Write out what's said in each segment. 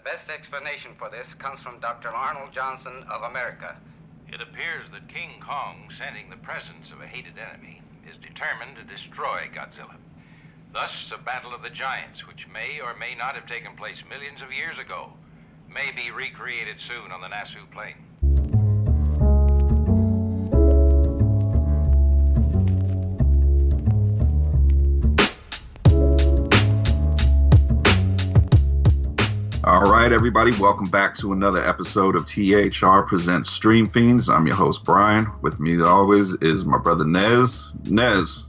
The best explanation for this comes from Dr. Arnold Johnson of America. It appears that King Kong, sensing the presence of a hated enemy, is determined to destroy Godzilla. Thus, a battle of the giants, which may or may not have taken place millions of years ago, may be recreated soon on the Nasu Plain. All right, everybody, welcome back to another episode of THR Presents Stream Fiends. I'm your host, Brian. With me, as always, is my brother Nez. Nez,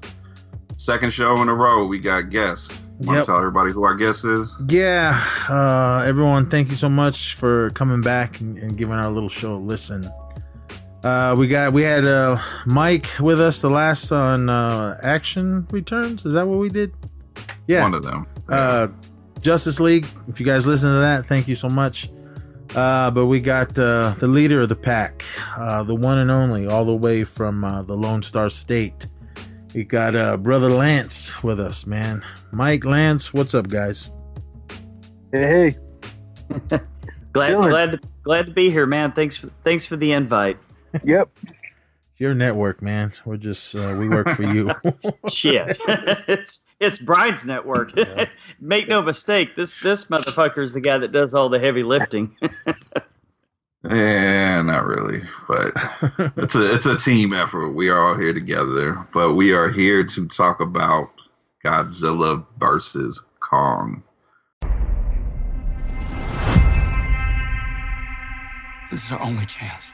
second show in a row, we got guests. Want Yep. to tell everybody who our guest is? Yeah, uh, everyone, thank you so much for coming back and, and giving our little show a listen. Uh, we got we had uh, Mike with us the last on uh, Action Returns. Is that what we did? Yeah, One of them. uh, Justice League. If you guys listen to that, thank you so much. Uh, but we got uh, the leader of the pack, uh, the one and only, all the way from uh, the Lone Star State. We got uh, brother Lance with us, man. Mike Lance, what's up, guys? Hey, hey. Glad, Chilling. glad, to, glad to be here, man. Thanks, for, thanks for the invite. Yep. Your network, man. We're just uh, we work for you. Shit, it's it's Brian's network. Make no mistake, this this motherfucker is the guy that does all the heavy lifting. Yeah, not really, but it's a it's a team effort. We are all here together, but we are here to talk about Godzilla versus Kong. This is our only chance.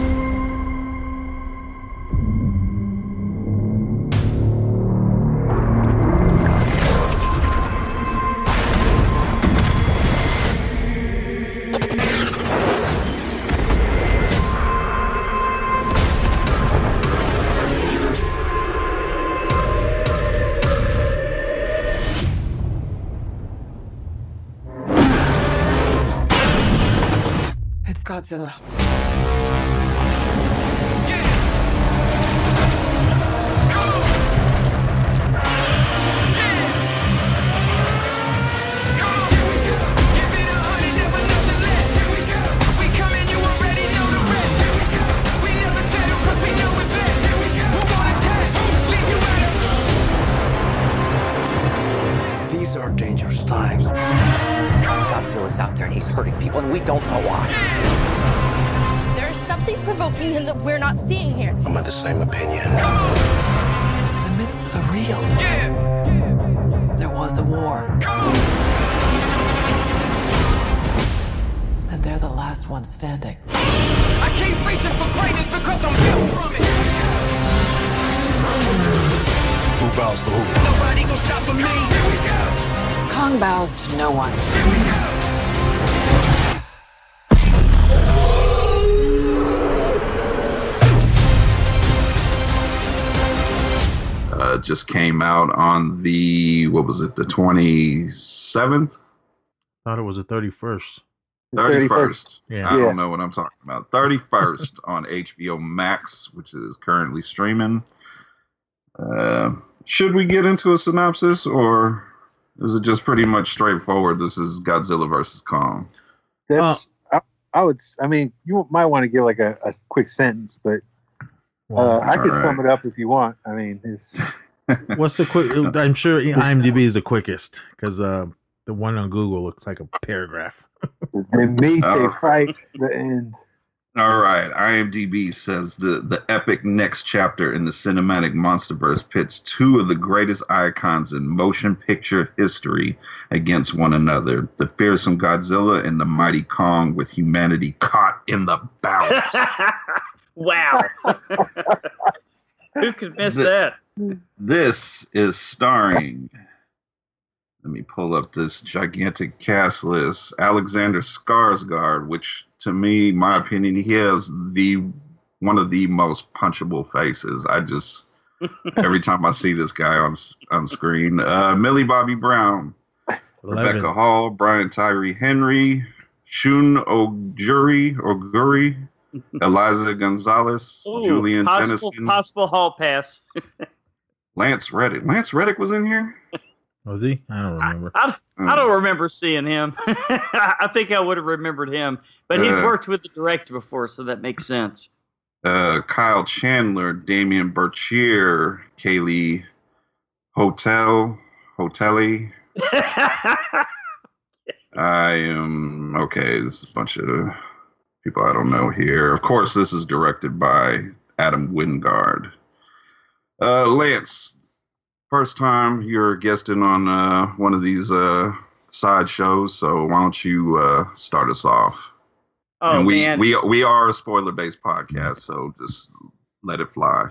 It's Godzilla. Kong bows to no one. Uh, just came out on the what was it, the twenty seventh, Thought it was the thirty first. thirty first. Yeah. I Yeah. don't know what I'm talking about. Thirty first on HBO Max, which is currently streaming. Uh, should we get into a synopsis, or is it just pretty much straightforward? This is Godzilla versus Kong. That's. I, I would. I mean, you might want to give like a, a quick sentence, but uh, I could Alright. sum it up if you want. I mean, it's What's the quick? I'm sure IMDb is the quickest because uh, the one on Google looks like a paragraph. they meet, they Oh. fight, the end. All right. IMDb says the, the epic next chapter in the cinematic monsterverse pits two of the greatest icons in motion picture history against one another the fearsome Godzilla and the mighty Kong, with humanity caught in the balance. wow. Who could miss The- that? this is starring. Let me pull up this gigantic cast list. Alexander Skarsgård, which to me, my opinion, he has the one of the most punchable faces. I just every time I see this guy on on screen, uh, Millie Bobby Brown, Rebecca Eleven. Hall, Brian Tyree Henry, Shun Oguri, Oguri, Eliza Gonzalez, Ooh, Julian possible, Dennison, possible hall pass. Lance Reddick. Lance Reddick was in here. Was he? I don't remember. I, Hmm. I don't remember seeing him. I think I would have remembered him, but he's Uh. worked with the director before, so that makes sense. uh, Kyle Chandler, Damian Bichir, Kaylee Hotel, Hotelli. I am okay. There's a bunch of people I don't know here. Of course, this is directed by Adam Wingard. Uh, Lance, first time you're guesting on uh, one of these uh, side shows, so why don't you uh, start us off? oh and we man! we we are a spoiler based podcast, so just let it fly.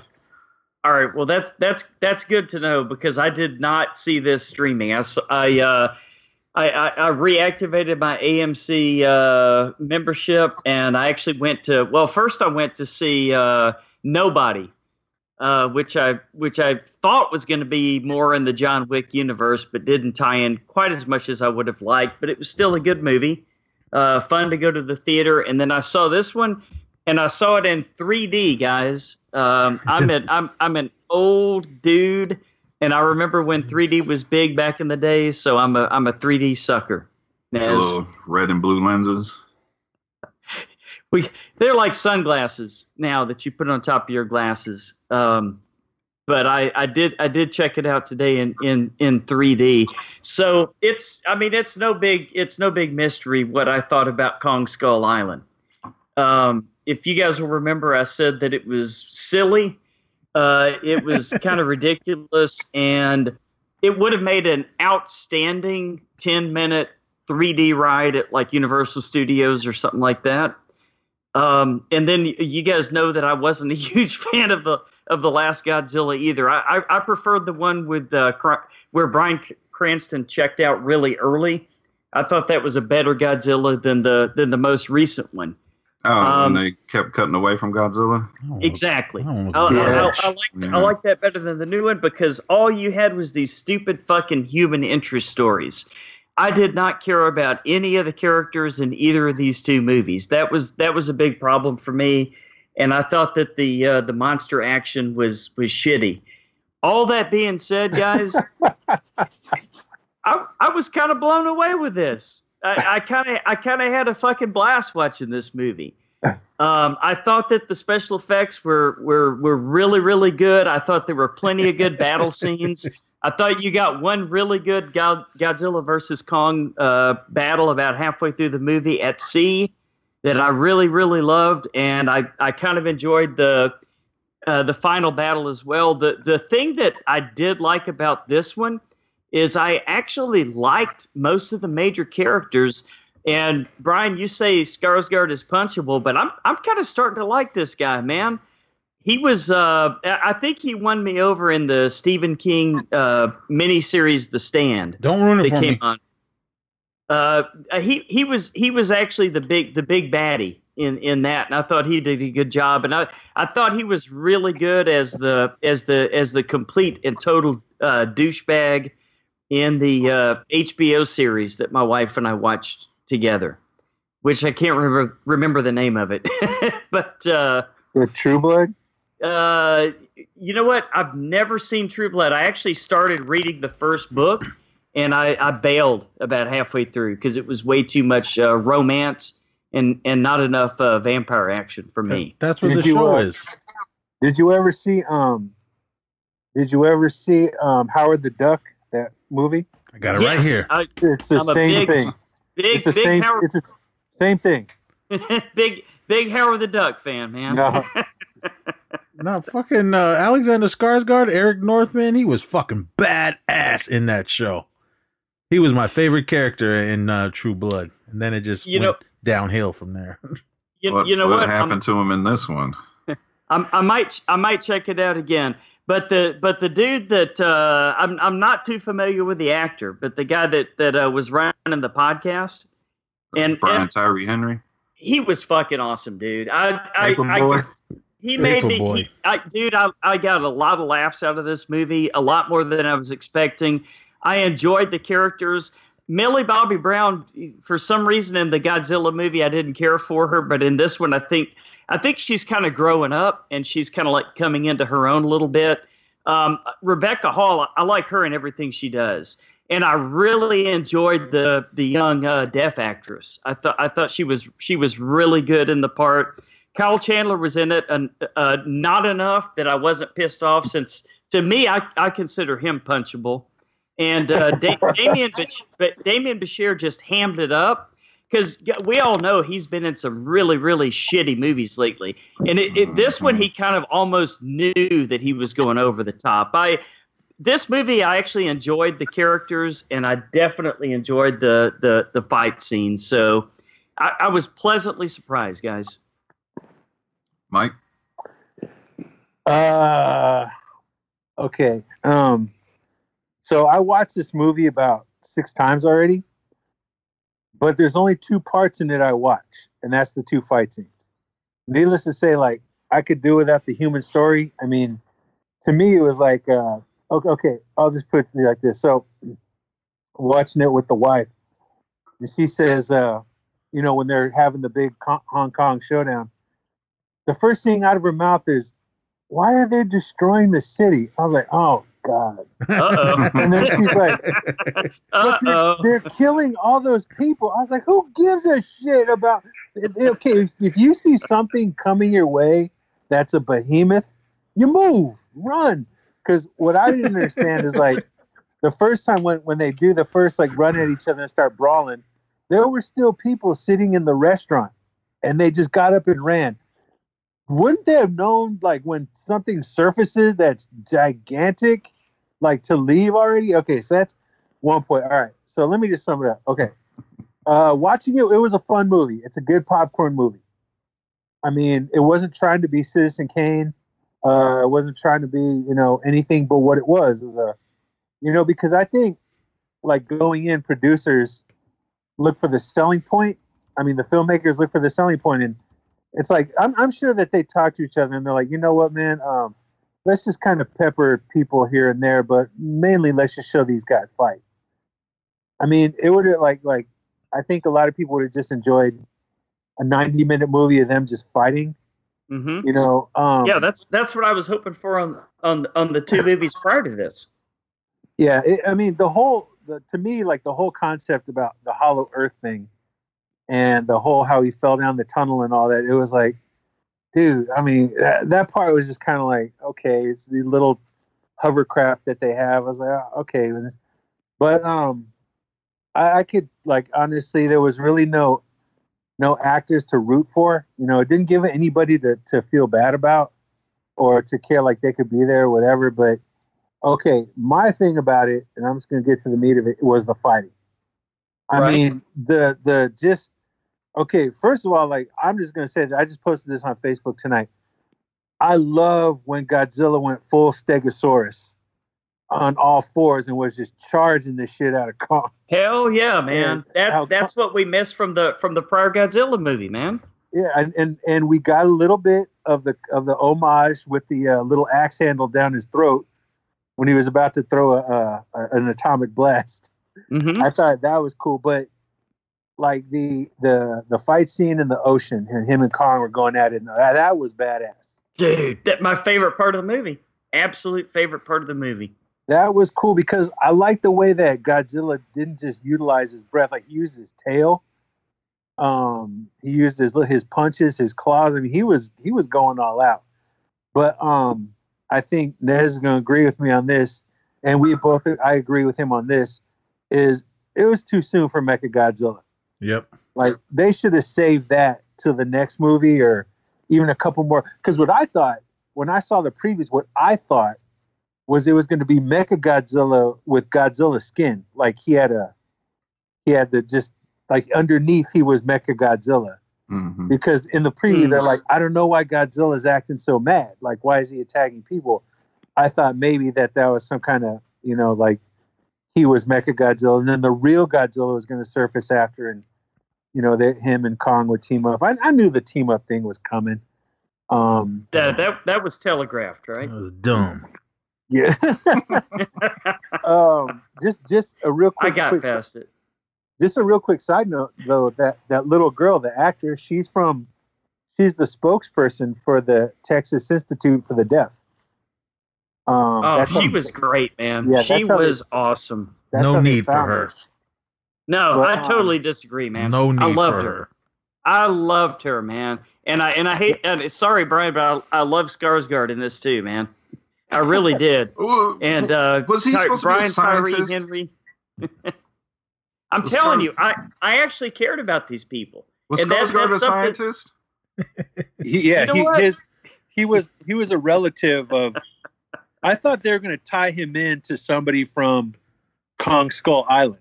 All right, well that's that's that's good to know because I did not see this streaming. I I uh, I, I, I reactivated my AMC uh, membership and I actually went to well first I went to see uh, Nobody, uh, which I which I thought was going to be more in the John Wick universe, but didn't tie in quite as much as I would have liked. But it was still a good movie, uh, fun to go to the theater. And then I saw this one, and I saw it in 3D, guys. Um, I'm an I'm I'm an old dude, and I remember when 3D was big back in the days. So I'm a I'm a 3D sucker. Nez. Little red and blue lenses. We they're like sunglasses now that you put on top of your glasses. Um, but I, I did I did check it out today in, in, in 3D. So it's I mean it's no big it's no big mystery what I thought about Kong Skull Island. Um, if you guys will remember, I said that it was silly. Uh, it was kind of ridiculous, and it would have made an outstanding 10 minute 3D ride at like Universal Studios or something like that. Um, and then you guys know that I wasn't a huge fan of the of the last Godzilla either. I I, I preferred the one with uh, Cr- where Brian C- Cranston checked out really early. I thought that was a better Godzilla than the than the most recent one. Oh, Um, and they kept cutting away from Godzilla. Exactly. I, I, I, I like Yeah. I like that better than the new one because all you had was these stupid fucking human interest stories. I did not care about any of the characters in either of these two movies. That was that was a big problem for me, and I thought that the uh, the monster action was was shitty. All that being said, guys, I, I was kind of blown away with this. I kind of I kind of had a fucking blast watching this movie. Um, I thought that the special effects were were were really really good. I thought there were plenty of good battle scenes. I thought you got one really good God, Godzilla versus Kong uh, battle about halfway through the movie at sea that I really really loved, and I I kind of enjoyed the uh, the final battle as well. The the thing that I did like about this one is I actually liked most of the major characters. And Brian, you say Skarsgård is punchable, but I'm I'm kind of starting to like this guy, man. He was, uh, I I think he won me over in the Stephen King uh, miniseries, The Stand. Don't ruin it for came me. on. Uh, he he was he was actually the big the big baddie in in that, and I thought he did a good job. And I I thought he was really good as the as the as the complete and total uh, douchebag in the uh, HBO series that my wife and I watched together, which I can't remember remember the name of it, but. Uh, The True Blood. Uh, you know what? I've never seen True Blood. I actually started reading the first book, and I, I bailed about halfway through because it was way too much uh, romance and and not enough uh, vampire action for me. That's what Did the you, show uh, is. Did you ever see um? Did you ever see um Howard the Duck that movie? I got it right here. I, It's the I'm a same big- thing. big It's the big same. Howard, It's the same thing. big big Howard the Duck fan, man. No. No, fucking uh, Alexander Skarsgård, Eric Northman, he was fucking badass in that show. He was my favorite character in uh, True Blood, and then it just You went know- downhill from there. You, what you know what what? I'm- happened to him in this one? I'm, I might I might check it out again. But the but the dude that uh, I'm I'm not too familiar with the actor, but the guy that that uh, was running the podcast, and, Brian and Tyree Henry, he was fucking awesome, dude. I I, Paper I He made me, he, I, dude. I I got a lot of laughs out of this movie, a lot more than I was expecting. I enjoyed the characters. Millie Bobby Brown, for some reason in the Godzilla movie, I didn't care for her, but in this one, I think I think she's kind of growing up and she's kind of like coming into her own a little bit. Um, Rebecca Hall, I like her and everything she does, and I really enjoyed the the young uh, deaf actress. I thought I thought she was she was really good in the part. Kyle Chandler was in it, and uh, not enough that I wasn't pissed off. Since to me, I, I consider him punchable, and uh, da- Damien but Damien Bichir just hammed it up because we all know he's been in some really really shitty movies lately, and it, it, this one he kind of almost knew that he was going over the top. I this movie I actually enjoyed the characters, and I definitely enjoyed the the the fight scenes. So I, I was pleasantly surprised, guys. Mike. Uh, okay. Um, so I watched this movie about six times already, but there's only two parts in it I watch, and that's the two fight scenes. Needless to say, like I could do without the human story. I mean, to me, it was like, uh, okay, okay, I'll just put it like this. So, watching it with the wife, and she says, uh, you know, when they're having the big Hong Kong showdown, the first thing out of her mouth is, why are they destroying the city? I was like, oh god. Uh And then she's like, they're, they're killing all those people. I was like, who gives a shit about? Okay, if, if you see something coming your way that's a behemoth, you move, run. Because what I didn't understand is like the first time when when they do the first like run at each other and start brawling, there were still people sitting in the restaurant, and they just got up and ran wouldn't they have known like when something surfaces that's gigantic like to leave already? Okay so that's one point. All right so let me just sum it up. Okay. Uh watching it it was a fun movie. It's a good popcorn movie. I mean it wasn't trying to be citizen kane. Uh it wasn't trying to be you know anything but what it was. It was a you know because i think like going in producers look for the selling point. I mean the filmmakers look for the selling point and it's like I'm, I'm sure that they talk to each other and they're like, you know what, man, um, let's just kind of pepper people here and there, but mainly let's just show these guys fight. I mean, it would have like like I think a lot of people would have just enjoyed a 90 minute movie of them just fighting. hmm You know, um, Yeah, that's that's what I was hoping for on on on the two movies prior to this. Yeah, it, I mean the whole the, to me like the whole concept about the hollow earth thing and the whole how he fell down the tunnel and all that it was like dude I mean that, that part was just kind of like okay it's the little hovercraft that they have I was like oh, okay but um I, I could like honestly there was really no no actors to root for you know it didn't give anybody to, to feel bad about or to care like they could be there or whatever but okay, my thing about it, and I'm just gonna get to the meat of it, was the fighting. I Right. mean, the the just okay. First of all, like I'm just gonna say that I just posted this on Facebook tonight. I love when Godzilla went full Stegosaurus on all fours and was just charging the shit out of Kong. Hell yeah, man! That that's what we missed from the from the prior Godzilla movie, man. Yeah, and, and and we got a little bit of the of the homage with the uh, little axe handle down his throat when he was about to throw a, a, a an atomic blast. hmm I thought that was cool, but like the the the fight scene in the ocean and him and Kong were going at it, that, that was badass. Dude, that my favorite part of the movie. Absolute favorite part of the movie. That was cool because I like the way that Godzilla didn't just utilize his breath; like he used his tail. Um, he used his his punches, his claws. I mean, he was he was going all out. But um, I think Nez is going to agree with me on this, and we both I agree with him on this. Is it was too soon for Mecha Godzilla. Yep. Like they should have saved that to the next movie or even a couple more. Because what I thought when I saw the previews, what I thought was it was going to be Mecha Godzilla with Godzilla skin, like he had a he had the just like underneath he was Mecha Godzilla. Mhm. Because in the preview Hmm. they're like, I don't know why Godzilla's acting so mad. Like, why is he attacking people? I thought maybe that that was some kind of you know like he was Mecha Godzilla, and then the real Godzilla was going to surface after, and you know that him and Kong would team up. I, I knew the team up thing was coming. Um, That that that was telegraphed, right? It was dumb. yeah. um, just just a real quick. I quick. got quick past it. just a real quick side note though that that little girl the actor she's from she's the spokesperson for the texas institute for the deaf um Oh, she was great, man. Yeah, she that's they- was awesome. that's no need for found her. No, Well, I totally disagree, man. No need I loved for her. her. I loved her, man. And I and I hate. And sorry, Brian, but I, I love Skarsgård in this too, man. I really did. And uh, was he Ty- supposed to be a Brian Tyree scientist? Henry. I'm Was telling Skar- you, I I actually cared about these people. was and Skarsgård a that's something- scientist? He, yeah, You know he, what? his he was he was a relative of. I thought they were going to tie him in to somebody from Kong Skull Island,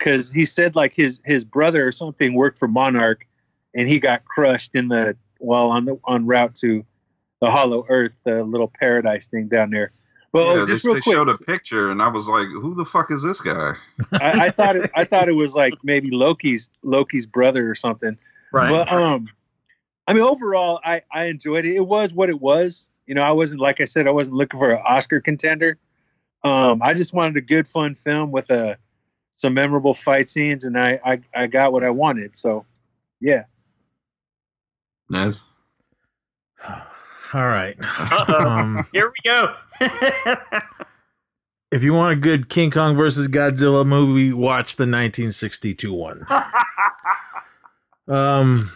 because he said like his his brother or something worked for Monarch, and he got crushed in the well on the on route to the Hollow Earth, the little paradise thing down there. Well, yeah, just they, real they quick, showed a picture, and I was like, "Who the fuck is this guy?" I, I thought it, I thought it was like maybe Loki's Loki's brother or something. Right. But um, I mean, overall, I I enjoyed it. It was what it was. You know, I wasn't like I said, I wasn't looking for an Oscar contender. Um, I just wanted a good, fun film with a some memorable fight scenes, and I I, I got what I wanted. So, yeah. Nice. All right. Um, Here we go. if you want a good King Kong versus Godzilla movie, watch the 1962 one. Um,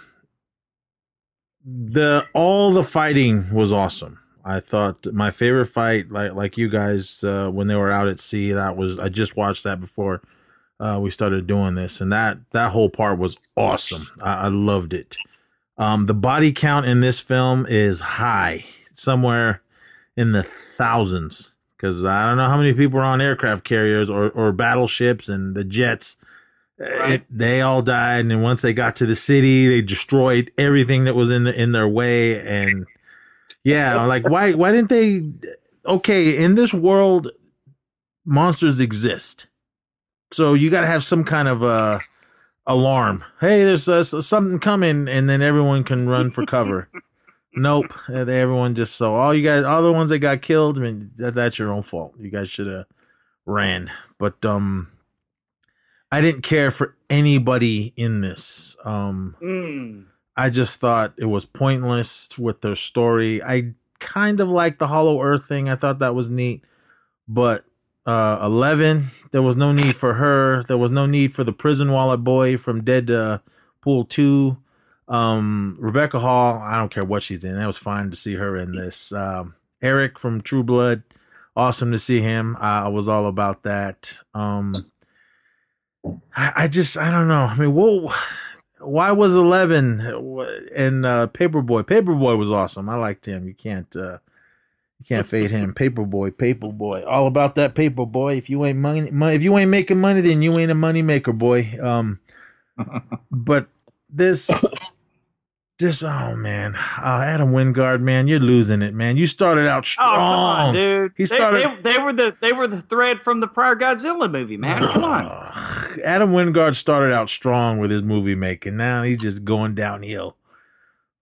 the all the fighting was awesome. I thought my favorite fight, like like you guys, uh, when they were out at sea, that was I just watched that before uh, we started doing this, and that that whole part was awesome. I, I loved it. Um, the body count in this film is high, somewhere in the thousands, because I don't know how many people are on aircraft carriers or or battleships and the jets. It, they all died, and then once they got to the city, they destroyed everything that was in the, in their way. And yeah, like why why didn't they? Okay, in this world, monsters exist, so you got to have some kind of uh alarm. Hey, there's uh, something coming, and then everyone can run for cover. nope, Uh, they- everyone just so all you guys, all the ones that got killed. I mean, that, that's your own fault. You guys should have ran, but um. I didn't care for anybody in this. Um, Mm. I just thought it was pointless with their story. I kind of like the Hollow Earth thing. I thought that was neat, but uh, Eleven, there was no need for her. There was no need for the prison wallet boy from Dead uh, Pool Two. Um, Rebecca Hall, I don't care what she's in. It was fine to see her in this. Um, Eric from True Blood, awesome to see him. I, I was all about that. Um, I, I just I don't know. I mean, whoa, why was Eleven and uh, Paperboy? Paperboy was awesome. I liked him. You can't uh, you can't fade him. Paperboy, Paperboy, all about that Paperboy. If you ain't money, money, if you ain't making money, then you ain't a money maker, boy. Um, but this. This oh man, uh, Adam Wingard, man, you're losing it, man. You started out Oh strong, come on, dude! He They- started- They, they were the they were the thread from the prior Godzilla movie, man. Come on. Adam Wingard started out strong with his movie making. Now he's just going downhill.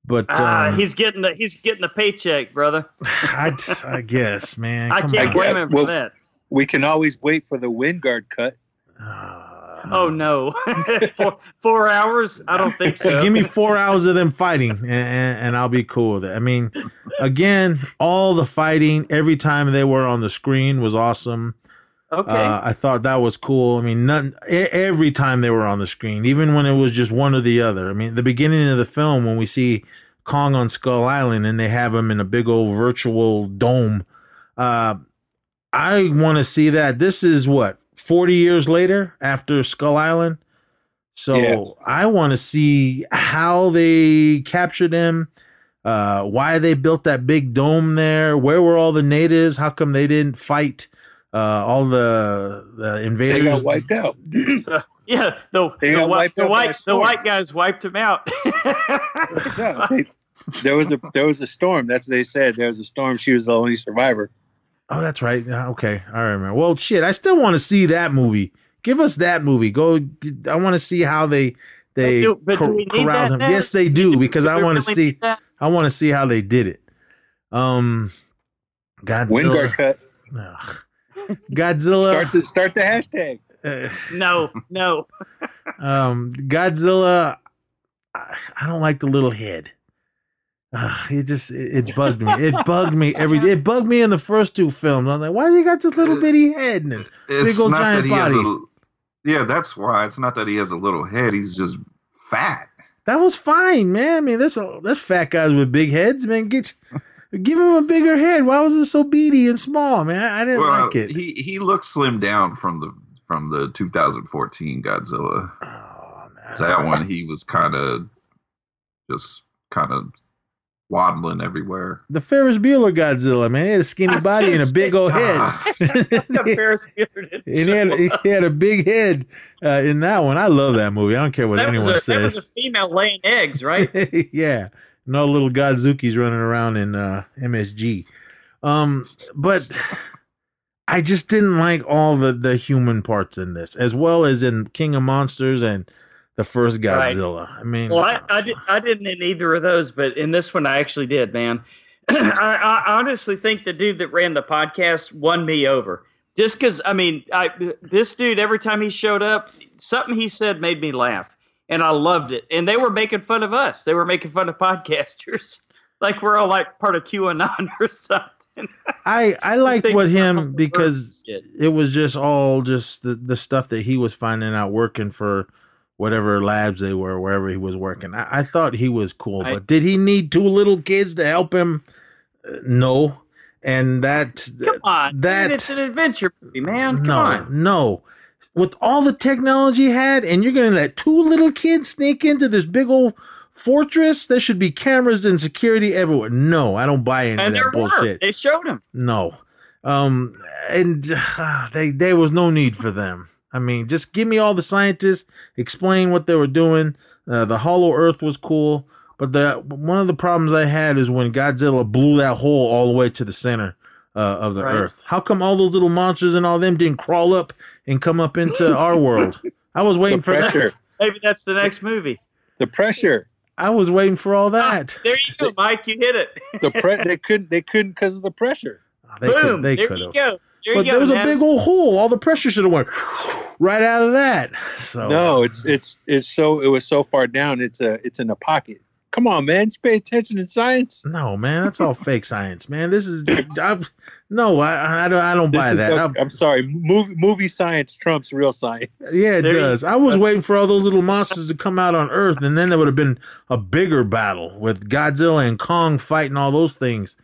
But Ah, um, he's getting the he's getting the paycheck, brother. I, I guess, man. I can't on. blame him for Well- that. We can always wait for the Wingard cut. Oh no, four, four hours? I don't think so. Give me four hours of them fighting, and, and, and I'll be cool with it. I mean, again, all the fighting every time they were on the screen was awesome. Okay. Uh, I thought that was cool. I mean, none, every time they were on the screen, even when it was just one or the other. I mean, the beginning of the film when we see Kong on Skull Island and they have him in a big old virtual dome. Uh, I want to see that. This is what forty years later after Skull Island. So Yeah. I want to see how they captured him, uh, why they built that big dome there. Where were all the natives? How come they didn't fight uh, all the the They invaders? got wiped out. Yeah, the They the, wiped the out white the white guys wiped him out. Yeah, they- there was a there was a storm. That's what they said. There was a storm. She was the only survivor. Oh, that's right. Okay, I remember. Well, shit, I still want to see that movie. Give us that movie. Go. I want to see how they they do- but do cor- we corralled him. Nez? Yes, they do because Do I we want to really see. I want to see how they did it. Um, Wingard Godzilla. cut. Ugh. Godzilla. Start the start the hashtag. uh, No, no. um, Godzilla. I, I don't like the little head. Uh, it just it, it bugged me. It bugged me every. It bugged me in the first two films. I'm like, why do you got this little bitty head? And It's Big old not giant that he body. a. Yeah, that's why. It's not that he has a little head. He's just fat. that was fine, man. I mean, there's a, there's fat guys with big heads, man. Get give him a bigger head. Why was it so beady and small, man? I didn't Well, like it. he he looks slimmed down from the from the 2014 Godzilla. oh, man. That one he was kind of just kind of waddling everywhere. The Ferris Bueller Godzilla, man. He had a skinny I body and a big old head. Ah, The Ferris Bueller didn't and he had, show he had a big head uh, in that one. I love that movie. I don't care what that, anyone a, that was a female laying eggs, right? yeah, no little Godzooky's running around in uh, MSG. Um, but I just didn't like all the the human parts in this, as well as in King of Monsters and the first Right. Godzilla. I mean, Well, I, I, did, I didn't in either of those, but in this one, I actually did, man. I, I honestly think the dude that ran the podcast won me over. Just because, I mean, I, this dude, every time he showed up, something he said made me laugh. And I loved it. And they were making fun of us. They were making fun of podcasters. like we're all like part of QAnon or something. I I liked what him because it was just all just the, the stuff that he was finding out working for whatever labs they were wherever he was working i, I thought he was cool I- but did he need two little kids to help him Uh, no and that Come on. that it's an adventure movie, man. Come no on. no with all the technology had and you're gonna let two little kids sneak into this big old fortress there should be cameras and security everywhere no i don't buy any And there that bullshit were. They showed him. no. Um and uh, they there was no need for them. I mean, just give me all the scientists, explain what they were doing. Uh, the hollow earth was cool, but the one of the problems I had is when Godzilla blew that hole all the way to the center uh, of the Right. earth. How come all those little monsters and all them didn't crawl up and come up into our world? I was waiting The for that. Maybe that's the next movie. The pressure. I was waiting for all ah, that. There you go, Mike. You hit it. The pre- they couldn't they couldn't because of the pressure. Ah, they Boom. could, they there could you go. There But you go. there was a big old hole. All the pressure should have went right out of that. So No, it's it's it's so it was so far down. It's a it's in a pocket. Come on, man, just pay attention in science. No, man, that's all fake science, man. This is I've, no, I, I don't, I don't This buy is- that. I'm, I'm- sorry, movie movie science trumps real science. yeah, it There you- does. I was waiting for all those little monsters to come out on Earth, and then there would have been a bigger battle with Godzilla and Kong fighting all those things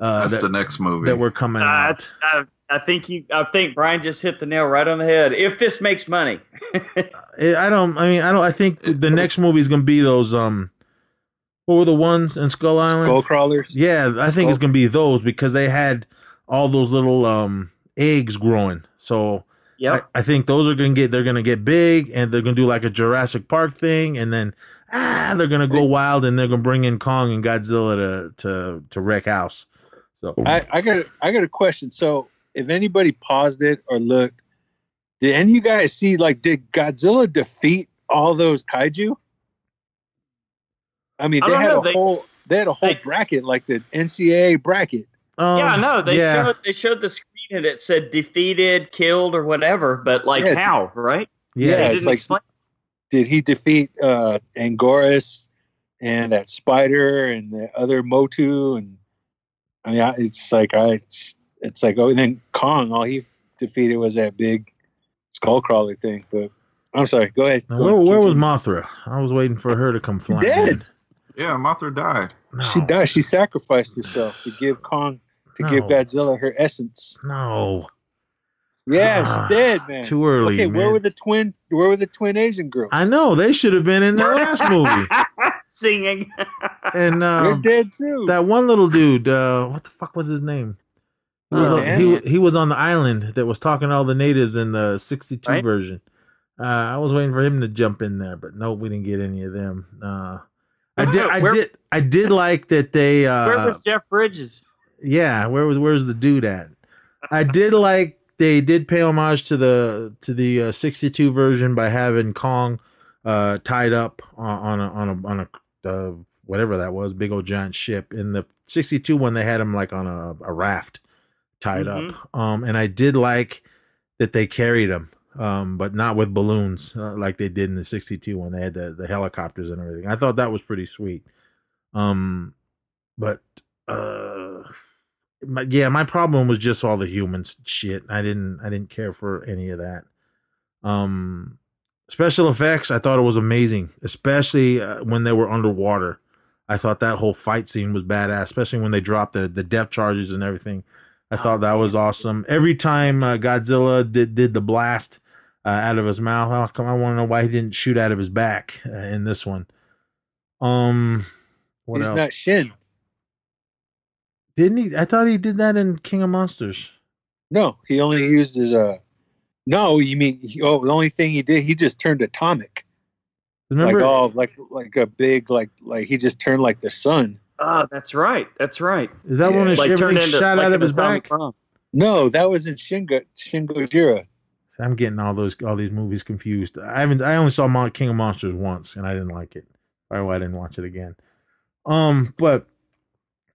uh, That's that, the next movie. that we're coming Uh, out. I, I think you. I think Brian just hit the nail right on the head. If this makes money, I I don't. I mean, I don't. I think the next movie is gonna be those. Um, what were the ones in Skull Island? Skull crawlers. Yeah, I think it's gonna be those because they had all those little um eggs growing. So yeah, I, I think those are gonna get they're gonna get big and they're gonna do like a Jurassic Park thing and then ah they're gonna go wild and they're gonna bring in Kong and Godzilla to to to wreck house. So I, I got I got a question. So if anybody paused it or looked, did any of you guys see like did Godzilla defeat all those kaiju? I mean, they don't had know. a They- whole they had a whole they- bracket like the NCAA bracket. um, yeah, no, they yeah. showed they showed the screen and it said defeated, killed, or whatever. But like Yeah. how, right? yeah, Yeah, it's didn't like- explain. Did he defeat uh Angoras and that spider and the other MUTO and I mean I, it's like I it's, it's like oh and then Kong all he defeated was that big skull crawler thing. But I'm sorry, go ahead. Now, Go where where was continue. Mothra? I was waiting for her to come flying. dead. In. yeah, Mothra died. No, She died. She sacrificed herself to give Kong to give Godzilla her essence. No. Yeah, Ah, she did, man. too early, Okay, where were the twin? Where were the twin Asian girls? I know they should have been in the last movie. Singing. And They're um, dead too. that one little dude, uh, what the fuck was his name? He was, Oh, on, he, he was on the island that was talking to all the natives in the 62 Right. version. Uh, I was waiting for him to jump in there, but no, we didn't get any of them. Uh, I did, I Where- did, I did like that they. Uh, Where was Jeff Bridges? yeah, where was where's the dude at? I did like they did pay homage to the to the uh, 62 version by having Kong uh, tied up on, on a on a on a uh, whatever that was, big old giant ship. In the 62 one, they had him like on a, a raft tied up. Um, and I did like that they carried him, um, but not with balloons uh, like they did in the 62 one. They had the, the helicopters and everything. I thought that was pretty sweet. Um, but uh, my, yeah, my problem was just all the humans shit. I didn't I didn't care for any of that. Um, special effects, I thought it was amazing, especially uh, when they were underwater. I thought that whole fight scene was badass, especially when they dropped the the depth charges and everything. I thought that was awesome. Every time uh, Godzilla did did the blast uh, out of his mouth, how come I want to know why he didn't shoot out of his back uh, in this one? Um, what He's else? not Shin. Didn't he? I thought he did that in King of Monsters. No, he only used his uh. No, you mean he, oh the only thing he did he just turned atomic Remember? like oh like like a big like like he just turned like the sun. Oh, that's right. That's right. Is that when Yeah. his Like turned into shot like out of his atomic back? bomb. No, that was in Shingo Shin I'm getting all those all these movies confused. I haven't. I only saw Mon- King of Monsters once, and I didn't like it. Why why I didn't watch it again? Um, but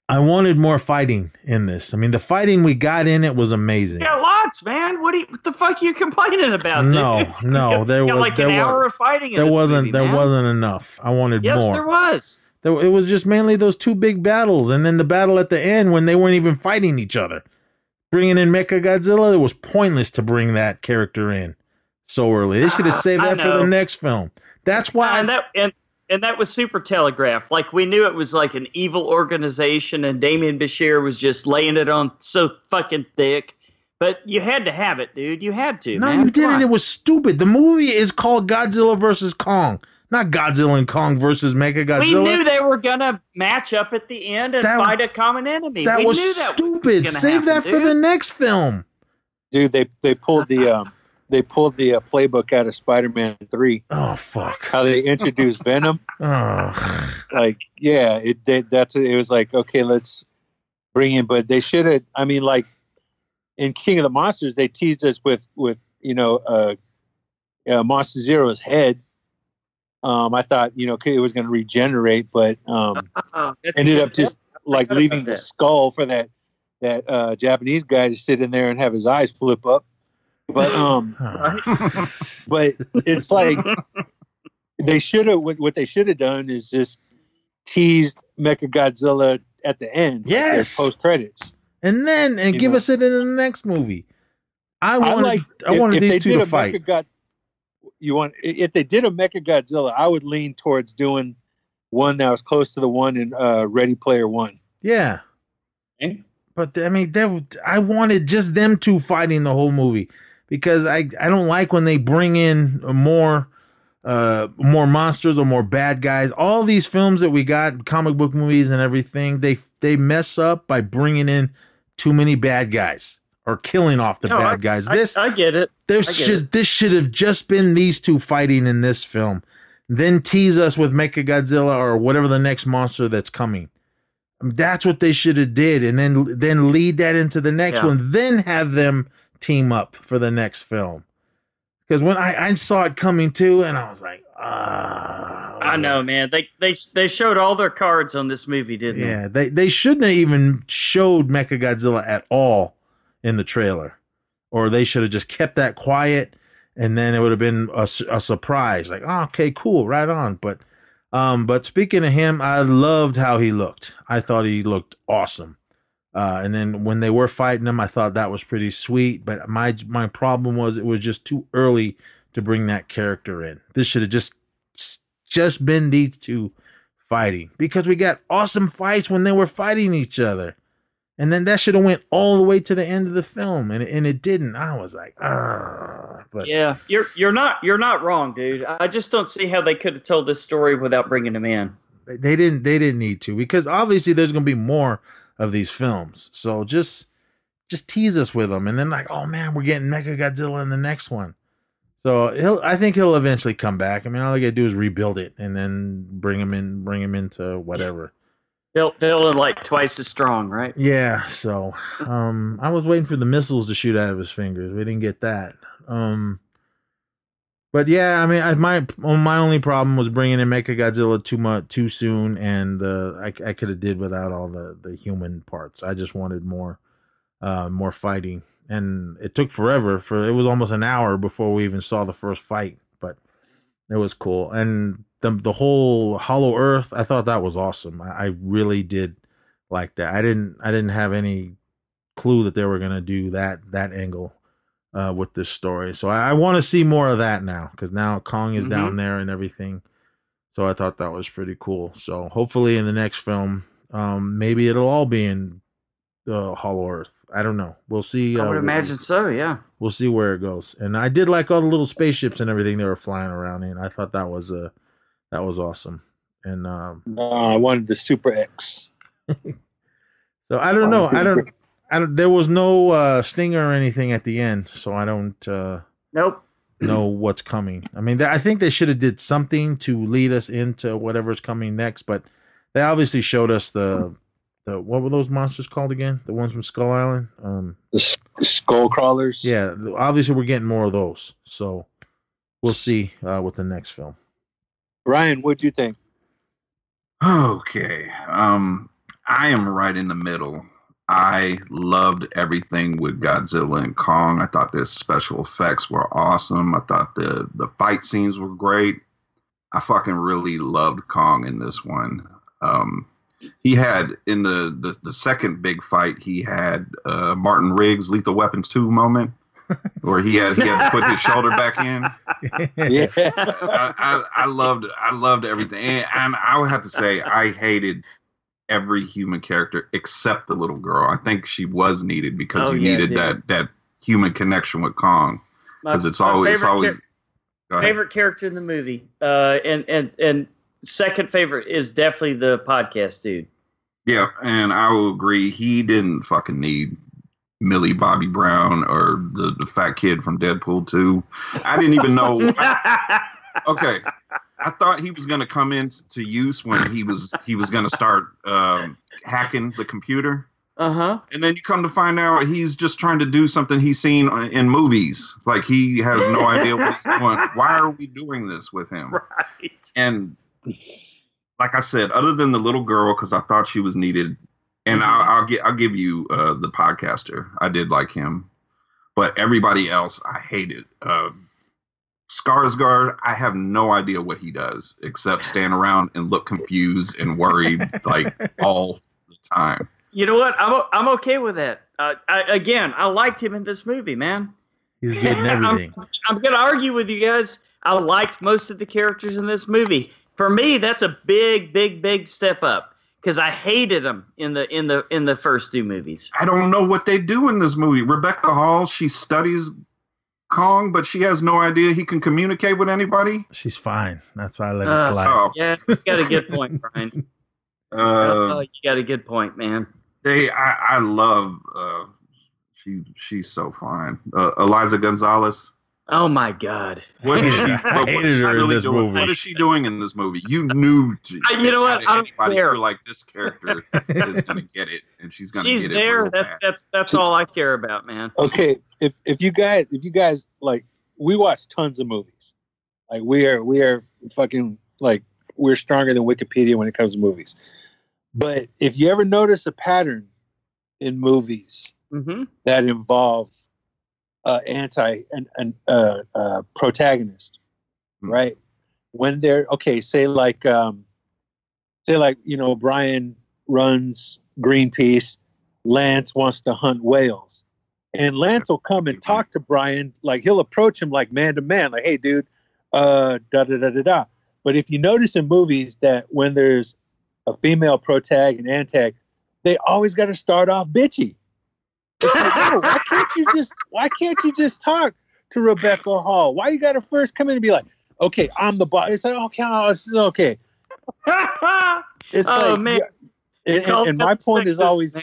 I wanted more fighting in this. I mean, the fighting we got in it was amazing. Yeah, lots, man. What, you, what the fuck are you complaining about? dude? No, no, there was like there an hour was of fighting. In there wasn't movie, there man. wasn't enough. I wanted Yes, more. Yes, there was. There, it was just mainly those two big battles, and then the battle at the end when they weren't even fighting each other. Bringing in Mecha Godzilla, it was pointless to bring that character in so early. They should have ah, saved I that for the next film. That's why. and that and and that was super telegraphed. Like we knew it was like an evil organization, and Damien Bichir was just laying it on so fucking thick. But you had to have it, dude. You had to. no, man. you didn't. It was stupid. The movie is called Godzilla versus Kong, not Godzilla and Kong versus Mecha We Godzilla. knew they were gonna match up at the end and That- fight a common enemy. that we was knew that stupid. Was gonna Save that happen, for the next film. Dude, they they pulled the um they pulled the uh, playbook out of Spider-Man 3. Oh fuck. How they introduced Venom. Oh. Like, yeah, it they, that's it was like, okay, let's bring in but they should have I mean like in King of the Monsters they teased us with with, you know, uh, uh Monster Zero's head. Um I thought, you know, it was going to regenerate, but um that's ended up just like leaving the skull for that that uh Japanese guy to sit in there and have his eyes flip up. But um but it's like they should have what, what they should have done is just teased Mecha Godzilla at the end. Yes. post credits. and then and You give know. us it in the next movie. I I wanted. like I if- wanted if they these two did to a fight. Mecha God, you want if they did a Mecha Godzilla, I would lean towards doing one that was close to the one in uh, Ready Player One. Yeah. Okay. But I mean, there, I wanted just them two fighting the whole movie because I, I don't like when they bring in more uh more monsters or more bad guys. All these films that we got, comic book movies and everything, they they mess up by bringing in too many bad guys or killing off the No, bad I- guys. This I get it. There's get should this should have just been these two fighting in this film. Then tease us with Mecha Godzilla or whatever the next monster that's coming. I mean, that's what they should have did, and then then lead that into the next Yeah. one. Then have them team up for the next film. Because when I, I saw it coming too, and I was like, ah, I know, man. They they they showed all their cards on this movie, didn't they? Yeah, they they shouldn't have even showed Mecha Godzilla at all in the trailer, or they should have just kept that quiet, and then it would have been a, a surprise. Like, oh, okay, cool, right on. But, um, but speaking of him, I loved how he looked. I thought he looked awesome. Uh, and then when they were fighting him, I thought that was pretty sweet. But my my problem was it was just too early to bring that character in. This should have just just been these two fighting because we got awesome fights when they were fighting each other. And then that should have went all the way to the end of the film, and and it didn't. I was like, ah. But Yeah, you're you're not you're not wrong, dude. I just don't see how they could have told this story without bringing him in. they- they didn't they didn't need to because obviously there's gonna be more of these films. So just just tease us with them, and then like, oh man, we're getting Mecha Godzilla in the next one. So he'll I think he'll eventually come back. I mean, all they gotta do is rebuild it and then bring him in, bring him into whatever. They'll they'll like twice as strong, right? Yeah, so um I was waiting for the missiles to shoot out of his fingers. We didn't get that. Um but yeah, I mean, I, my my only problem was bringing in Mecha Godzilla too much too soon, and uh, I I could have did without all the the human parts. I just wanted more, uh, more fighting, and it took forever. For it was almost an hour before we even saw the first fight, but it was cool. And the the whole Hollow Earth, I thought that was awesome. I, I really did like that. I didn't I didn't have any clue that they were gonna do that that angle uh, with this story. So I, I want to see more of that now because now Kong is down there and everything. So I thought that was pretty cool. So hopefully in the next film, um, maybe it'll all be in uh, Hollow Earth. I don't know. We'll see. I uh, would imagine so. Yeah. We'll see where it goes. And I did like all the little spaceships and everything they were flying around in. I thought that was uh, that was awesome. And um, Uh, I wanted the Super X. So I don't know. I don't. I don't. There was no uh, stinger or anything at the end, so I don't uh, Nope. know what's coming. I mean, I think they should have did something to lead us into whatever's coming next. But they obviously showed us the the what were those monsters called again? The ones from Skull Island. Um, The skull crawlers. yeah. Obviously, we're getting more of those. So we'll see uh, with the next film. Brian, what do you think? Okay. Um, I am right in the middle. I loved everything with Godzilla and Kong. I thought the special effects were awesome. I thought the the fight scenes were great. I fucking really loved Kong in this one. Um, he had in the, the the second big fight, he had uh, Martin Riggs Lethal Weapons two moment, where he had he had to put his shoulder back in. Yeah. I, I, I loved I loved everything, and, and I would have to say I hated every human character except the little girl. I think she was needed because Oh, you yeah, needed dude. that that human connection with Kong because it's always it's favorite always. char- favorite character in the movie. Uh, and and and second favorite is definitely the podcast dude. Yeah, and I will agree. He didn't fucking need Millie Bobby Brown or the, the fat kid from Deadpool 2. I didn't even know. okay, I thought he was going to come into use when he was he was going to start um, hacking the computer, Uh huh. and then you come to find out he's just trying to do something he's seen in movies. Like he has no idea what he's doing. Why are we doing this with him? Right. and like I said, other than the little girl, because I thought she was needed, and I'll, I'll get I'll give you uh, the podcaster. I did like him, but everybody else I hated. Uh, Skarsgård, I have no idea what he does except stand around and look confused and worried like all the time. You know what? I'm o- I'm okay with that. Uh, I, again, I liked him in this movie, man. He's good in everything. I'm, I'm gonna argue with you guys. I liked most of the characters in this movie. For me, that's a big, big, big step up because I hated them in the in the in the first two movies. I don't know what they do in this movie. Rebecca Hall, she studies Kong, but she has no idea he can communicate with anybody. She's fine. That's why I let it Uh, slide. Oh, Yeah, you got a good point, Brian. uh, you got a good point, man. they I, I love uh she she's so fine uh, Eiza González Oh my God. what is she I what- what hated is she her in this doing movie. what is she doing in this movie you knew to, Uh, you know what? I don't care. like this character is gonna get it and she's gonna She's get there. it That's bad. that's that's all I care about, man. Okay, if if you guys if you guys like we watch tons of movies. Like we are we are fucking like we're stronger than Wikipedia when it comes to movies. But if you ever notice a pattern in movies hmm that involve uh, anti and an uh, uh, protagonist, Hmm. right? When they're okay, say like um, say like you know Brian runs Greenpeace, Lance wants to hunt whales, and Lance will come and talk to Brian like he'll approach him like man to man, like hey dude, uh, da da da da da. But if you notice in movies that when there's a female protag and antag, they always got to start off bitchy. It's like, no, why can't you just why can't you just talk to Rebecca Hall? Why you got to first come in and be like, okay, I'm the boss. It's like okay, oh, it's okay. It's oh like, man, yeah, and, and- and my point is always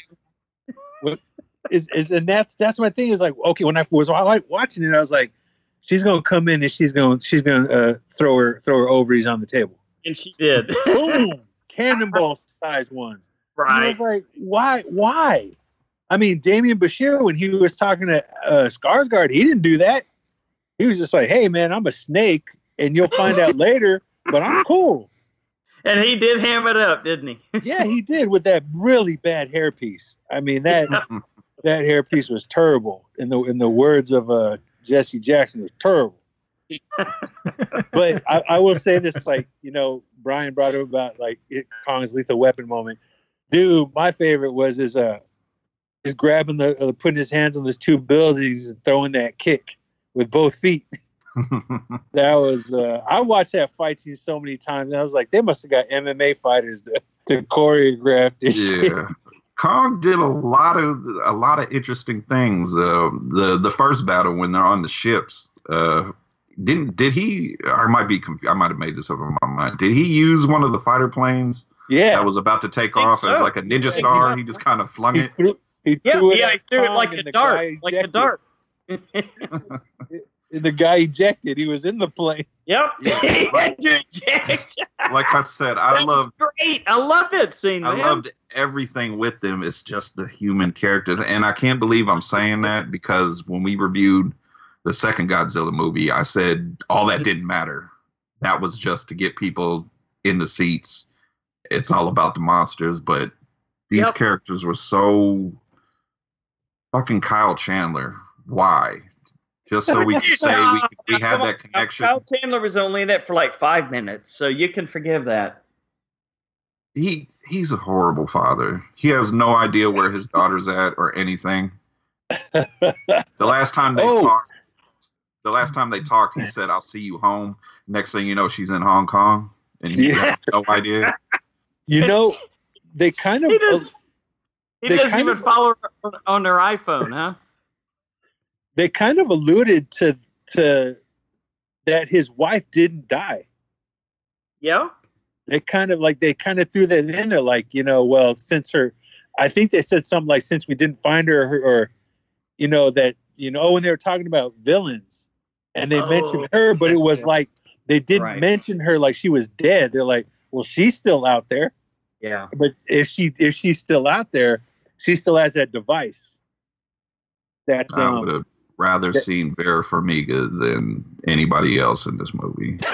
is is and that's that's my thing is like okay when I was I like watching it I was like she's gonna come in and she's gonna she's gonna uh, throw her throw her ovaries on the table and she did. boom cannonball size ones and I was like why why I mean Damian Bichir when he was talking to uh, Skarsgård he didn't do that he was just like hey man I'm a snake and you'll find out later but I'm cool And he did ham it up, didn't he? yeah he did with that really bad hairpiece I mean that that hairpiece was terrible. In the in the words of uh, Jesse Jackson, it was terrible. but I, I will say this, like you know, Brian brought up about like it, Kong's lethal weapon moment. Dude, my favorite was his uh, is grabbing the uh, putting his hands on those two buildings and throwing that kick with both feet. That was uh, I watched that fight scene so many times, and I was like, they must have got MMA fighters to, to choreograph this. shit. yeah. Kong did a lot of a lot of interesting things. Uh, the the first battle when they're on the ships, uh, didn't did he? I might be I might have made this up in my mind. Did he use one of the fighter planes Yeah, that was about to take off as so. like a ninja Yeah, star? so. He just kind of flung he it. threw, he Yeah, threw it yeah, at he threw it like a the dart, like a ejected. dart. The guy ejected. He was in the plane. Yep. Yeah. he had to eject. Like I said, I That love great. I love that scene, I man. loved everything with them. It's just the human characters, and I can't believe I'm saying that because when we reviewed the second Godzilla movie, I said all that didn't matter. That was just to get people in the seats. It's all about the monsters, but these Yep. characters were so fucking Kyle Chandler. Why? Just so we can say we, we had that connection. Kyle Chandler was only in it for like five minutes, so you can forgive that. he he's a horrible father. He has no idea where his daughter's at or anything. The last time they Oh. talked, the last time they talked, he said, "I'll see you home." Next thing you know, she's in Hong Kong, and he Yeah. has no idea. You know, they kind of He doesn't. He doesn't even of- follow her on, on their iPhone, huh? they kind of alluded to to that his wife didn't die. Yeah. They kind of like they kind of threw that in there, like you know, well, since her, I think they said something like since we didn't find her, or, or you know that you know oh, when they were talking about villains, and they Oh, mentioned her, but it was like they didn't Right. mention her like she was dead. They're like, well, she's still out there. Yeah. but if she if she's still out there, she still has that device. That I would um, have rather that- seen Vera Farmiga than anybody else in this movie.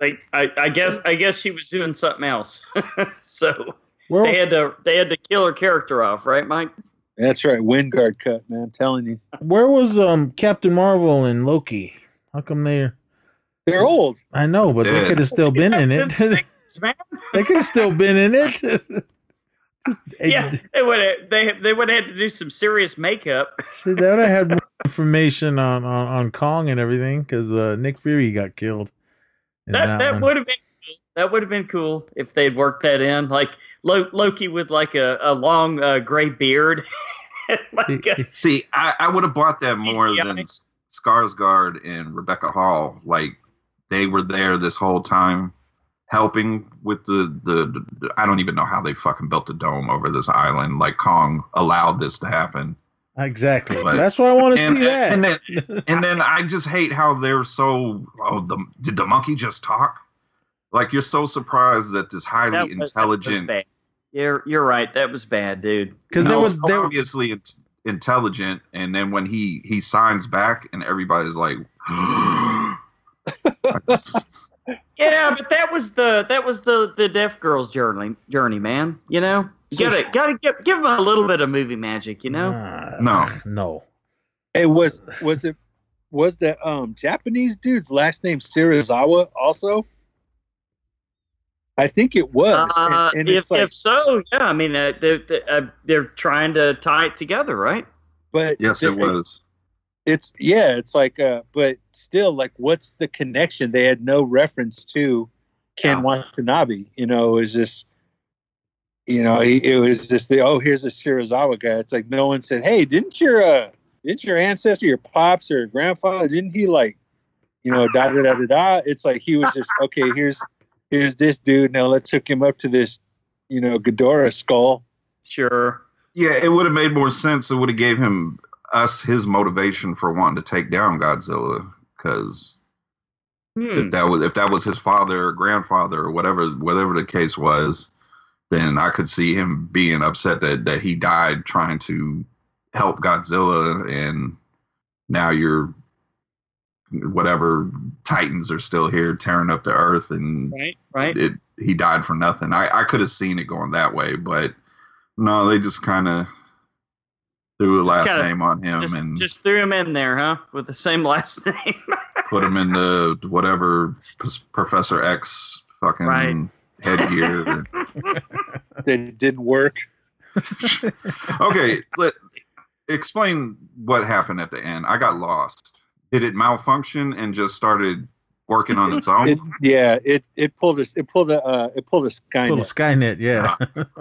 Like I, I guess I guess she was doing something else. so Where they had to they had to kill her character off, right, Mike? that's right, Wingard cut, man. I'm telling you, where was um Captain Marvel and Loki? How come they're they're old. I know, but they could have still been in it. Since the 60s, man. they could have still been in it. Just, Yeah, they would have they they would have had to do some serious makeup. Shit, they would have had more information on, on, on Kong and everything because uh, Nick Fury got killed. in That that would have been cool. that would have been cool if they'd worked that in, like Lo- Loki with like a, a long uh, gray beard. like a, See, I, I would have bought that more CGI. than S- Skarsgård and Rebecca Hall. Like they were there this whole time, helping with the, the the. I don't even know how they fucking built the dome over this island. Like Kong allowed this to happen, exactly. But- That's why I want to and, see that. and then and then I just hate how they're so. Oh, the did the monkey just talk? Like you're so surprised that this highly that was- intelligent, bad. You're you're right. That was bad, dude. Because no, there was so there, obviously in- intelligent, and then when he he signs back, and everybody's like, just- Yeah, but that was the that was the the deaf girl's journey journey, man. You know, you So- gotta gotta give, give them a little bit of movie magic. You know, Nah, No. no. Hey, was was it was the um Japanese dude's last name Serizawa also? I think it was. and- uh, and if it's like, if so, yeah. I mean, uh, they, they, uh, they're trying to tie it together, right? but yes, it was. It's yeah, it's like uh, but still, like, what's the connection? They had no reference to Ken Yeah. Watanabe. You know, it was just you know, he, it was just the oh, here's a Serizawa guy. It's like no one said, hey, didn't your uh, didn't your ancestor, your pops or your grandfather, didn't he like, you know, da da da da da? It's like he was just okay. Here's here's this dude. Now let's hook him up to this, you know, Ghidorah skull. Sure. Yeah, it would have made more sense. It would have gave him us his motivation for wanting to take down Godzilla because Hmm. if that was if that was his father or grandfather or whatever whatever the case was, then I could see him being upset that that he died trying to help Godzilla, and now you're whatever Titans are still here tearing up the Earth, and Right. Right. it he died for nothing. I I could have seen it going that way, but no, they just kind of threw a last kinda- name on him Just, and just threw him in there, huh? With the same last name. put him in the whatever P- Professor X fucking Right. headgear. That didn't work. okay, let explain what happened at the end. I got lost. Did it malfunction and just started working on its own? It, yeah, it it pulled us. It pulled a uh, it pulled a Little Skynet. Skynet, yeah.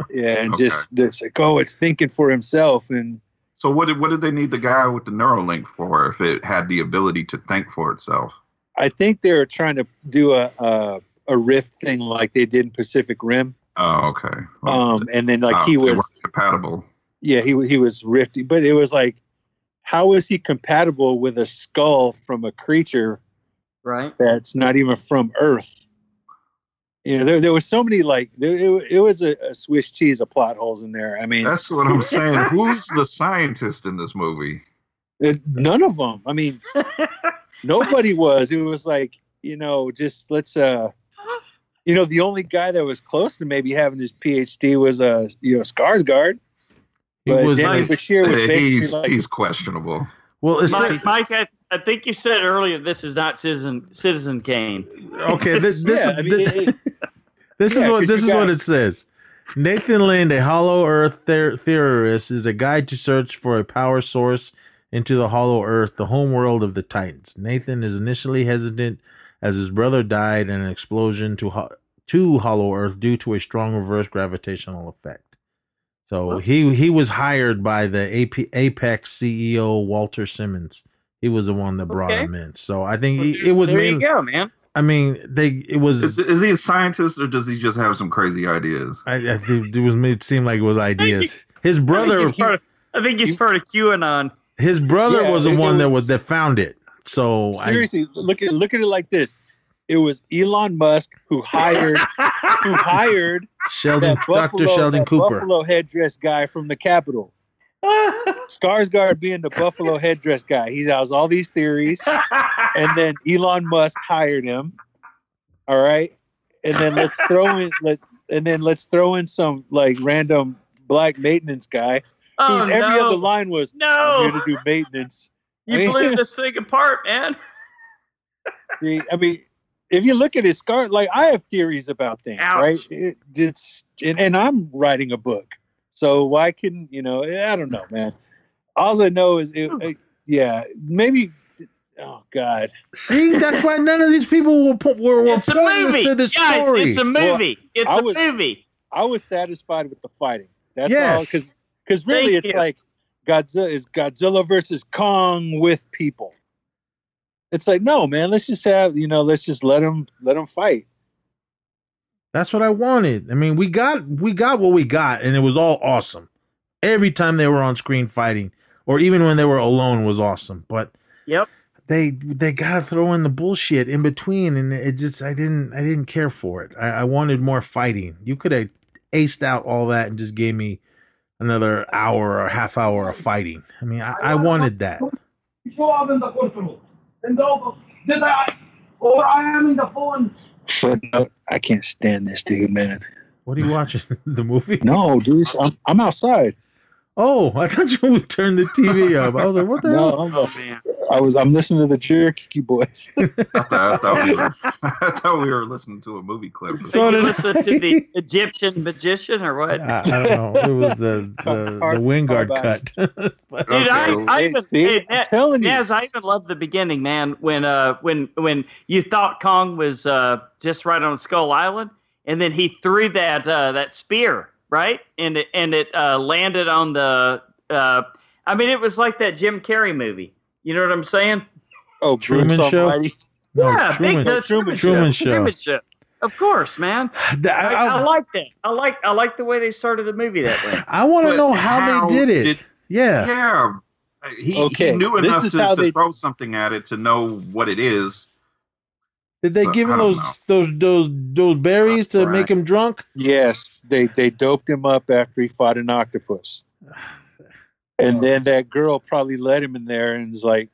Yeah, and Okay. just just like oh, it's thinking for himself, and so what did what did they need the guy with the Neuralink for if it had the ability to think for itself? I think they're trying to do a a, a drift thing like they did in Pacific Rim. Oh, okay. Well, Um, and then like oh, he was compatible. yeah he he was drifty, but it was like how is he compatible with a skull from a creature right. that's not even from Earth? You know, there there was so many like there, it, it was a, a Swiss cheese of plot holes in there. I mean, That's what I'm saying. Who's the scientist in this movie? It, none of them. I mean, nobody was. It was like you know, just let's. uh You know, the only guy that was close to maybe having his PhD was uh you know Skarsgård. He But was Danny like, Bichir was Yeah, basically he's like he's questionable. Well, it's Mike, like, Mike I, I think you said earlier this is not Citizen Citizen Kane. okay. This this yeah. is I mean, it- it- This Yeah, is what 'cause this you is what got- it says. Nathan Lind, a Hollow Earth ther- theorist, is a guide to search for a power source into the Hollow Earth, the home world of the Titans. Nathan is initially hesitant as his brother died in an explosion to ho- to Hollow Earth due to a strong reverse gravitational effect. So he he was hired by the AP, Apex CEO Walter Simmons. He was the one that brought Okay. him in. So I think he, it was there mainly. you go, man. I mean, they it was. Is, is he a scientist or does he just have some crazy ideas? I, I think it was made it seem like it was ideas. His I brother, think he's part of, I think he's part of QAnon. his brother Yeah, was the one it that was- was that found it. So I, seriously look at look at it like this. It was Elon Musk who hired who hired Sheldon, that Doctor Sheldon that Cooper. Buffalo headdress guy from the Capitol. Skarsgård being the Buffalo headdress guy. He has all these theories, and then Elon Musk hired him. All right, and then let's throw in let and then let's throw in some like random black maintenance guy. oh, Whose every no. other line was I'm no, here to do maintenance. I you mean- blew this thing apart, man. See, I mean, if you look at his scar, like I have theories about things, Ouch. right? It, it's and, and I'm writing a book, so why couldn't you know? I don't know, man. All I know is, it, hmm. it- yeah, maybe. Oh God, See, that's why none of these people were po- were, were It's a pointing movie, to this guys. story. It's a movie. it's I a was- movie. I was satisfied with the fighting. That's Yes. all, because because really, Thank it's you. like Godzilla is Godzilla versus Kong with people. It's like no, man. Let's just have you know. Let's just let them let them fight. That's what I wanted. I mean, we got we got what we got, and it was all awesome. Every time they were on screen fighting, or even when they were alone, was awesome. But Yep. they they gotta throw in the bullshit in between, and it just I didn't I didn't care for it. I, I wanted more fighting. You could have aced out all that and just gave me another hour or half hour of fighting. I mean, I, I wanted that. Show up in the courtroom. And though did I or I am in the phone. Footnote: I can't stand this dude, man. What are you watching? the movie? No, dude, I'm, I'm outside. Oh, I thought you would turn the TV up. I was like, what the No, hell? I'm, Oh man. I was. I'm listening to the Cherokee Boys. I thought, I, thought we were, I thought we were listening to a movie clip. So So you did listen to the Egyptian magician or what? I, I don't know. It was the the, the Hard- Wingard hard cut. Dude, I, Okay. I Hey, even, see, hey, I'm Naz, telling you. Naz, I even loved the beginning, man. When uh, when when you thought Kong was uh, just right on Skull Island, and then he threw that uh, that spear right? And it and it uh, landed on the. Uh, I mean, it was like that Jim Carrey movie. You know what I'm saying? Oh, Truman Bruce Show? Almighty. No, yeah, Truman, big the Truman Truman, Truman show. Show. Truman Show. Of course, man. Th- I, I, I I, like that. I like I like the way they started the movie that way. I want to know how, how they did it. did- yeah. Yeah. He, Okay, he knew this enough is to, how to they- throw something at it to know what it is. Did they So, give him those those those those berries to Right. make him drunk? Yes, they they doped him up after he fought an octopus, and then that girl probably led him in there and was like,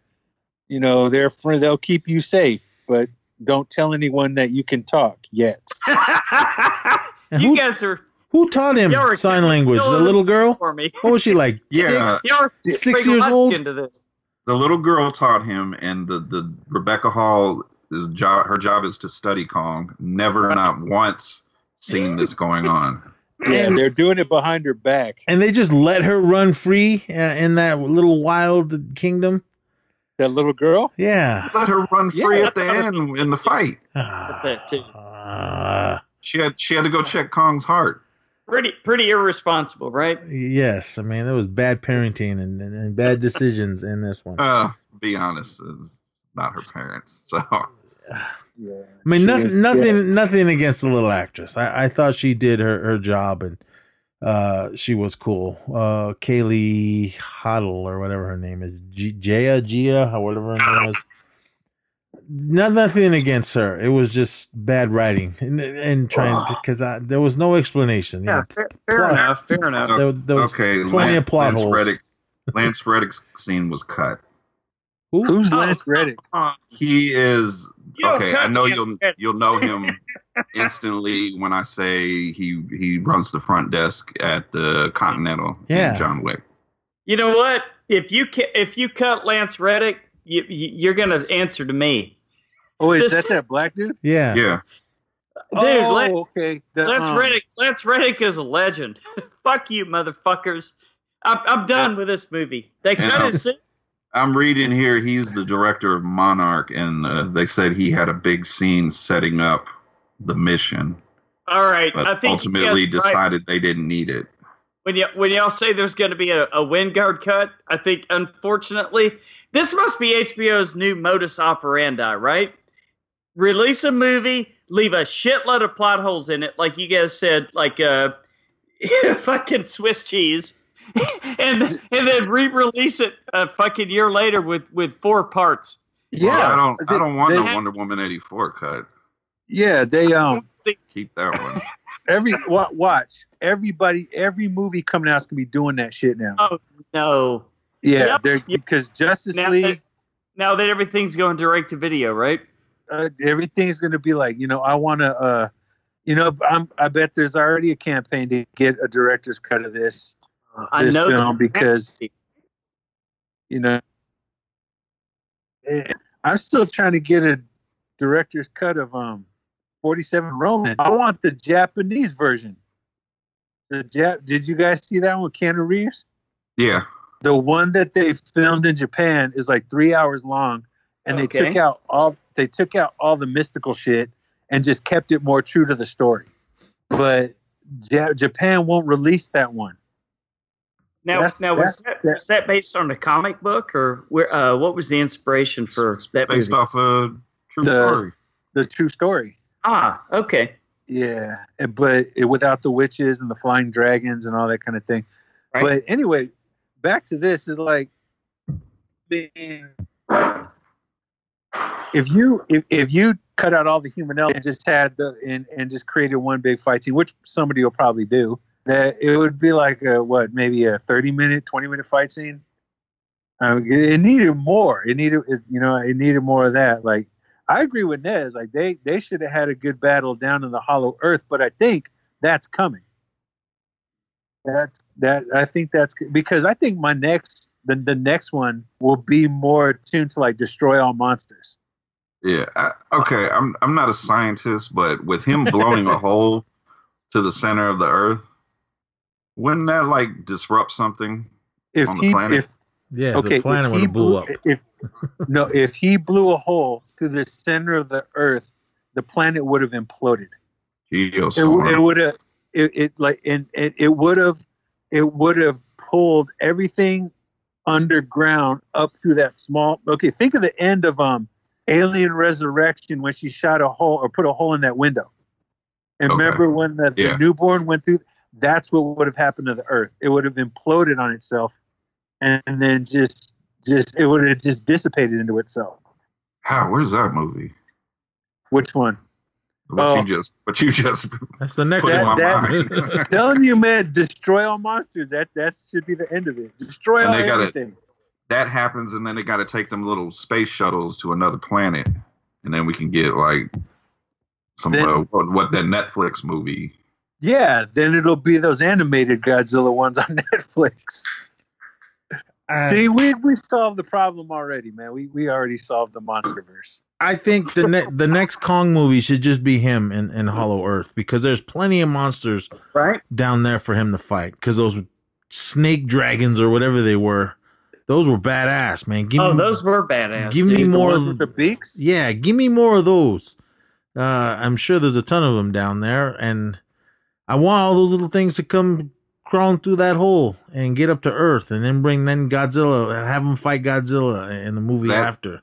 you know, they're friend, they'll keep you safe, but don't tell anyone that you can talk yet. And you who, guys are who taught him Y'all sign language? The little girl? for me. What was she like? Yeah. Six? Y'all Six years old? Into this. The little girl taught him, and the, the Rebecca Hall is job. Her job is to study Kong. Never, not once, seen this going on. Yeah, And- they're doing it behind her back. And they just let her run free uh, in that little wild kingdom. That little girl. Yeah. Let her run free Yeah. at the end in the fight. that too. She had she had to go check Kong's heart. Pretty pretty irresponsible, right? yes, I mean there was bad parenting and, and, and bad decisions in this one. Uh, be honest, it's not her parents. So Yeah, I mean, nothing, is- nothing, yeah. nothing against the little actress. I, I thought she did her, her job and uh, she was cool. Uh, Kaylee Hottle or whatever her name is, G- Jaya Jia or whatever her name is. Not nothing against her. It was just bad writing and, and trying to because there was no explanation. you Yeah, fair, fair Plot. enough. Fair enough. There, there was okay, plenty Lance, of plot Lance holes. Reddick, Lance Reddick's scene was cut. Who? Who's Oh, Lance Reddick? Uh, He is You don't okay. I know you'll Reddick. you'll know him instantly when I say he he runs the front desk at the Continental. in Yeah. John Wick. you know what? If you ca- if you cut Lance Reddick, you, you, you're gonna answer to me, Oh, is This- that that black dude? Yeah. Yeah, dude. oh, Lan- okay. The, Lance um, Reddick. Lance Reddick is a legend. Fuck you, motherfuckers. I'm, I'm done with this movie. They cut Yeah. his scene. I'm reading here. He's the director of Monarch, and uh, they said he had a big scene setting up the mission, All right, but I think ultimately are right. decided they didn't need it. when y- when y'all say there's going to be a, a Wingard cut, I think unfortunately this must be HBO's new modus operandi, right? Release a movie, leave a shitload of plot holes in it, like you guys said, like uh, fucking Swiss cheese, and and then re-release it a fucking year later with with four parts. Yeah, Well, I don't. They- I don't want they- no Wonder Woman '84 cut. Yeah, they um Keep that one. every watch everybody every movie coming out is gonna be doing that shit now. oh no! yeah, yep, they're because Justice Now League, that, now that everything's going direct to video, right? uh, everything's gonna be like you know I want to uh you know I'm I bet there's already a campaign to get a director's cut of this. I This know film because- You know, I'm still trying to get a director's cut of um 47 Ronin. I want the Japanese version. The Jap- Did you guys see that one with Keanu Reeves? Yeah. The one that they filmed in Japan is like three hours long, and they took out all they took out all the mystical shit and just kept it more true to the story. But ja- Japan won't release that one. Now, That's- now was that's- that, was that based on a comic book or where? Uh, what was the inspiration for that Based movie? off a true The- story. The true story. Ah, okay, Yeah, but it, without the witches and the flying dragons and all that kind of thing. Right. But anyway, back to this is like being if you if, if you cut out all the human elements and just had the and, and just created one big fight scene, which somebody will probably do, that it would be like a what maybe a thirty minute, twenty minute fight scene. Um, it it needed more. It needed it, you know it needed more of that. Like I agree with Nez. Like they they should have had a good battle down in the Hollow Earth, but I think that's coming. That's that. I think that's because I think my next the the next one will be more tuned to like destroy all monsters. Yeah. I, okay. I'm I'm not a scientist, but with him blowing a hole to the center of the Earth, wouldn't that like disrupt something? If On the he planet? if Yeah, okay the planet if would he have blew up. If no, if he blew a hole to the center of the Earth, the planet would have imploded. It, it would have it, it like and it, it would have it would have pulled everything underground up through that small okay think of the end of um alien resurrection when she shot a hole or put a hole in that window and Okay. remember when the, the Yeah. newborn went through that's what would have happened to the earth it would have imploded on itself and then just just it would have just dissipated into itself how where's that movie? which one What Oh. you just what you just That's the next put one. my that- telling you man destroy all monsters that that should be the end of it destroy And all they gotta- everything that happens, and then they got to take them little space shuttles to another planet, and then we can get like some Then- uh, what, what that Netflix movie. Yeah, then it'll be those animated Godzilla ones on Netflix. I, See, we we solved the problem already, man. We we already solved the MonsterVerse. I think the ne- the next Kong movie should just be him in, in Hollow Earth because there's plenty of monsters Right? down there for him to fight. Because those snake dragons or whatever they were, those were badass, man. Give Oh, me, those were badass. give me dude. more of the beaks. Yeah, give me more of those. Uh, I'm sure there's a ton of them down there, and I want all those little things to come crawling through that hole and get up to Earth, and then bring then Godzilla and have them fight Godzilla in the movie That- after.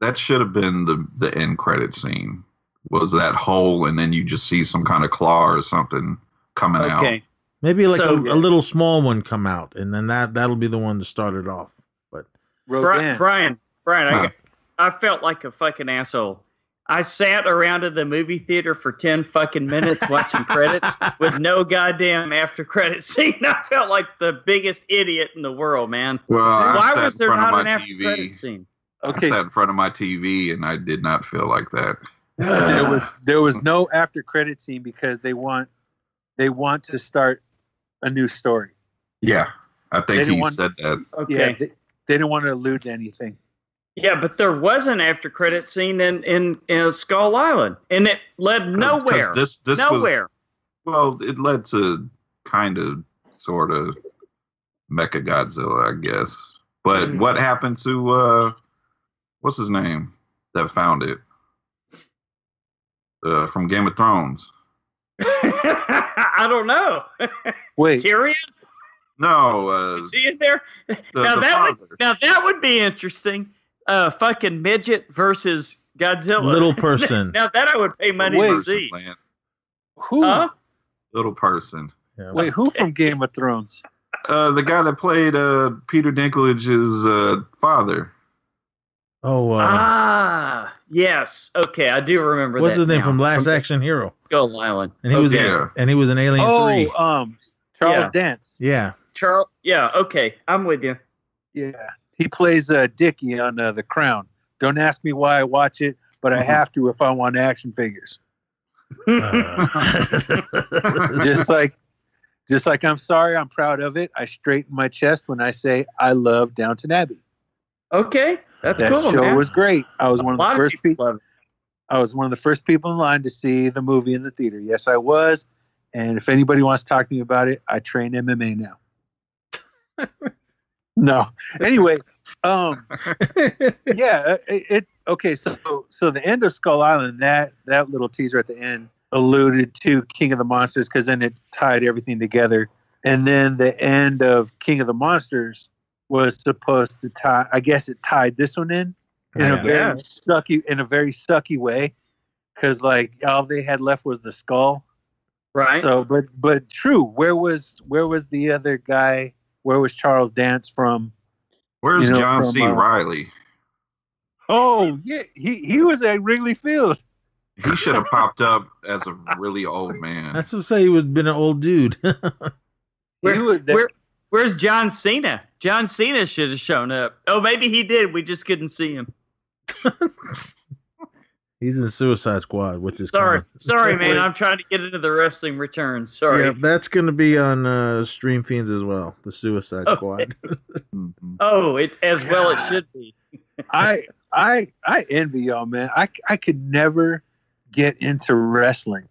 That should have been the the end credit scene. Was that hole, and then you just see some kind of claw or something coming out. Okay. Maybe like So a, a little small one come out, and then that that'll be the one to start it off. But Bri- Rodan. Brian, Brian, I, Huh. got- I felt like a fucking asshole. I sat around in the movie theater for 10 fucking minutes watching credits with no goddamn after credit scene. I felt like the biggest idiot in the world, man. Well, Why was there not an my after TV. credit scene? I sat in front of my TV, and I did not feel like that. there was there was no after credit scene because they want they want to start a new story. Yeah, I think didn't he want- said that. Okay. Yeah, Yeah, they, they didn't want to allude to anything. But there was an after credit scene in, in, in Skull Island, and it led 'Cause nowhere. This this was well, it led to kind of sort of Mecha Godzilla, I guess. But Mm. what happened to uh what's his name that found it? Uh, from Game of Thrones. I don't know. Wait, Tyrion? No, uh, Is he in there? the, now the that would now that would be interesting. Uh, fucking midget versus Godzilla. Little person. now that I would pay money Wait. to see. man. who? Huh? Little person. yeah, Wait, who from Game of Thrones? Uh, the guy that played uh, Peter Dinklage's uh, father. oh, uh, ah, yes. Okay, I do remember. what's that his name now. from Last Action Hero? Skull Island? And he was Okay. in, and he was in Alien Oh, Three. um, Charles Yeah. Dance. Yeah, Charles. Yeah. Okay, I'm with you. Yeah, he plays uh, Dickie on uh, The Crown. Don't ask me why I watch it, but I have to if I want action figures. Uh, just like, just like I'm sorry, I'm proud of it. I straighten my chest when I say I love Downton Abbey. okay, that's that cool, show man. was great. I was one of the lot of first people people. I was one of the first people in line to see the movie in the theater. Yes, I was. And if anybody wants to talk to me about it, I train MMA now. no. Anyway, um, yeah, uh, it, it. Okay, so so the end of Skull Island, that that little teaser at the end alluded to King of the Monsters because then it tied everything together. And then the end of King of the Monsters was supposed to tie. I guess it tied this one in in a Yeah. very Yes. sucky in a very sucky way because like all they had left was the skull Right. so but but true where was where was the other guy where was charles dance from Where's You know, John from, C. uh, Reilly? oh yeah he he was at wrigley field He should have popped up as a really old man. that's to say he was been an old dude. Where- Where, where's John Cena? John Cena should have shown up. Oh, maybe he did. We just couldn't see him. He's in Suicide Squad, which is Sorry, coming. sorry, man. I'm trying to get into the wrestling returns. Sorry. Yeah, that's going to be on uh, Stream Fiends as well. The Suicide Okay. Squad. Mhm. Oh, it as well it should be. i i i envy y'all man i i could never get into wrestling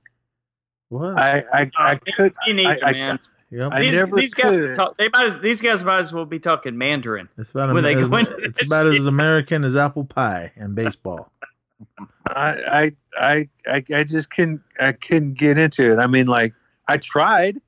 what? i i, I Uh, could Me neither, I- I- man. yep. These never these guys talk. They might. As, these guys might as well be talking Mandarin. it's about, when they as, go into it's about shit. as American as apple pie and baseball. I, I I I just couldn't I couldn't get into it. I mean, like I tried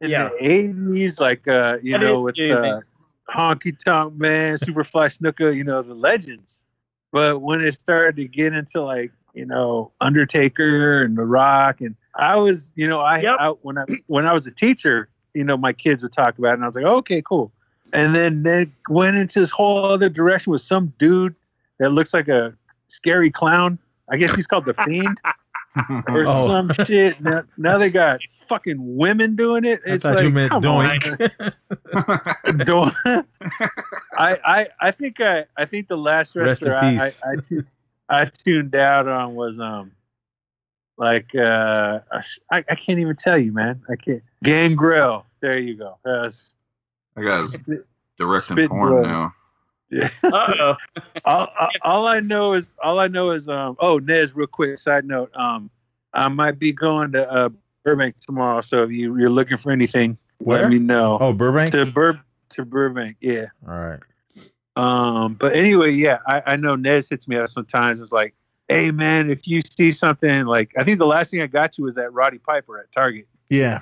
in Yeah. the eighties, like uh, you know, with uh. Honky Tonk Man, Superfly Snooker, you know, the legends. But when it started to get into like you know Undertaker and The Rock, and I was, you know, I, Yep. I when I when I was a teacher, you know, my kids would talk about it, and I was like, okay, cool. And then they went into this whole other direction with some dude that looks like a scary clown. I guess he's called the Fiend or Oh. some shit. Now, now they got fucking women doing it. I It's thought like, you meant come on. doink. Doink. I, I I think I I think the last Rest I. I, I, I tuned out on was um like uh I, I can't even tell you man I can't Gangrel there you go That's- I guys directing Spit porn blood. now. Yeah. Uh-oh. all, all, all I know is all I know is um oh Nez real quick side note um I might be going to uh Burbank tomorrow so if you you're looking for anything Where? let me know Oh, Burbank. to Bur to Burbank yeah All right. um but anyway yeah I I know Nez hits me up sometimes it's like hey man if you see something like I think the last thing I got you was that Roddy Piper at Target Yeah.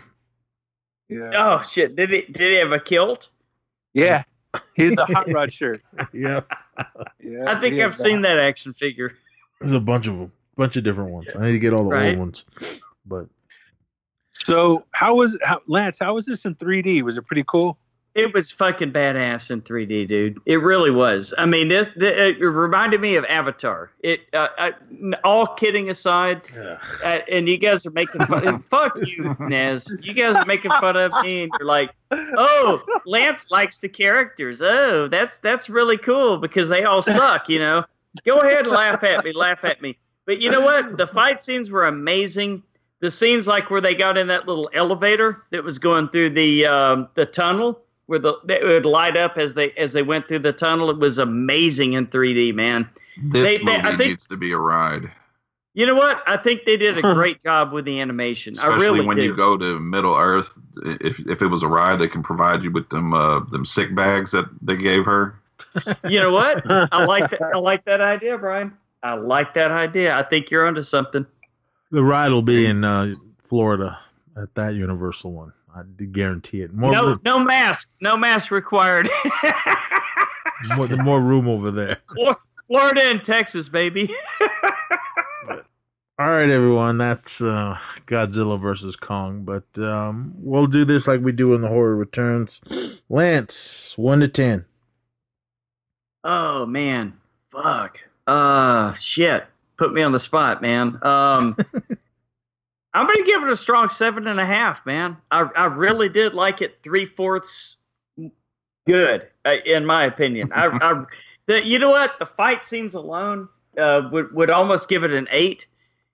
yeah Oh shit! Did he did he have a kilt? yeah he's the hot rod shirt Yeah. yeah I think I've has seen that action figure. There's a bunch of them. Bunch of different ones. I need to get all the Right. old ones. But So how was how, Lance? How was this in 3D? Was it pretty cool? It was fucking badass in 3D, dude. It really was. I mean, this, th it reminded me of Avatar. It, uh, I, all kidding aside, uh, and you guys are making fun. fuck you, Nez. You guys are making fun of me, and you're like, "Oh, Lance likes the characters. Oh, that's that's really cool because they all suck." You know, go ahead and laugh at me, laugh at me. But you know what? The fight scenes were amazing. The scenes like where they got in that little elevator that was going through the um, the tunnel, where the that would light up as they as they went through the tunnel. It was amazing in 3D, man. This They- they- movie I think- needs to be a ride, You know what? I think they did a great job with the animation. I especially really when do. you go to Middle Earth. If if it was a ride, they can provide you with them uh, them sick bags that they gave her. You know what? I like that. I like that idea, Brian. I like that idea. I think you're onto something. the ride will be in uh, Florida at that Universal one. I guarantee it. More, no, room, no mask. No mask required. more, more room over there. Florida and Texas, baby. All right, everyone. That's uh, Godzilla versus Kong. But um, we'll do this like we do in the horror returns. Lance, one to ten. Oh man, fuck. Uh, shit. Put me on the spot, man. Um, I'm gonna give it a strong seven and a half, man. I I really did like it three fourths good, uh, in my opinion. I, I the, you know what? The fight scenes alone uh, would would almost give it an eight,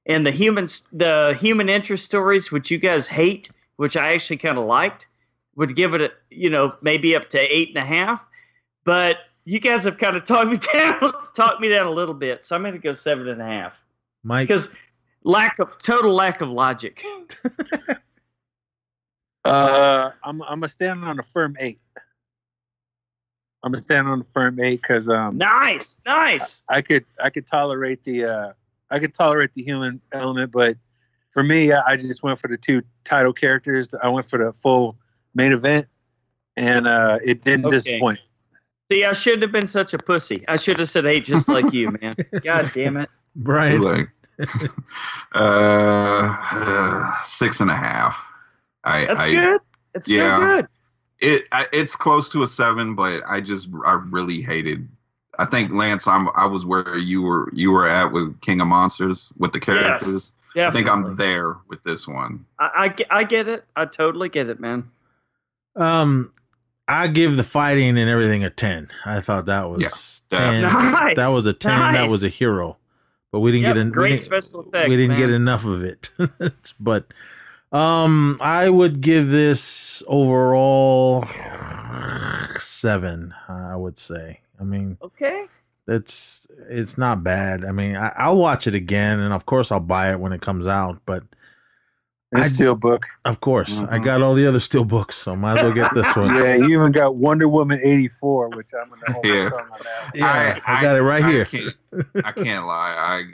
and the human the human interest stories, which you guys hate, which I actually kind of liked, would give it a you know maybe up to eight and a half. But you guys have kind of talked me down, talked me down a little bit, so I'm going to go seven and a half Mike, because lack of total lack of logic. Uh, I'm I'm gonna stand on a firm eight. I'm gonna stand on a firm eight because um Nice, nice. I could I could tolerate the uh I could tolerate the human element, but for me I I just went for the two title characters. I went for the full main event, and uh it didn't Okay. disappoint. See, I shouldn't have been such a pussy. I should have said eight, just like you, man. God damn it. Brian. Like, uh, six and a half. I, That's I, good. It's still good. It I, it's close to a seven, but I just I really hated. I think Lance, I'm I was where you were you were at with King of Monsters with the characters. I think I'm there with this one. I, I, get- I get it. I totally get it, man. Um, I give the fighting and everything a ten. I thought that was Yeah, ten. Nice, That was a ten. That was a hero. But we didn't Yep, get en- great we didn't, special effects, We didn't get enough of it. but um, I would give this overall seven. I would say. I mean, Okay. it's it's not bad. I mean, I, I'll watch it again, and of course, I'll buy it when it comes out. But And a steel book. Of course, I got all the other steel books, so might as well get this one. Yeah, you even got Wonder Woman eighty four, which I'm gonna hold Yeah. my tongue on that. one. Yeah, I, got it right I here. Can't, I can't lie.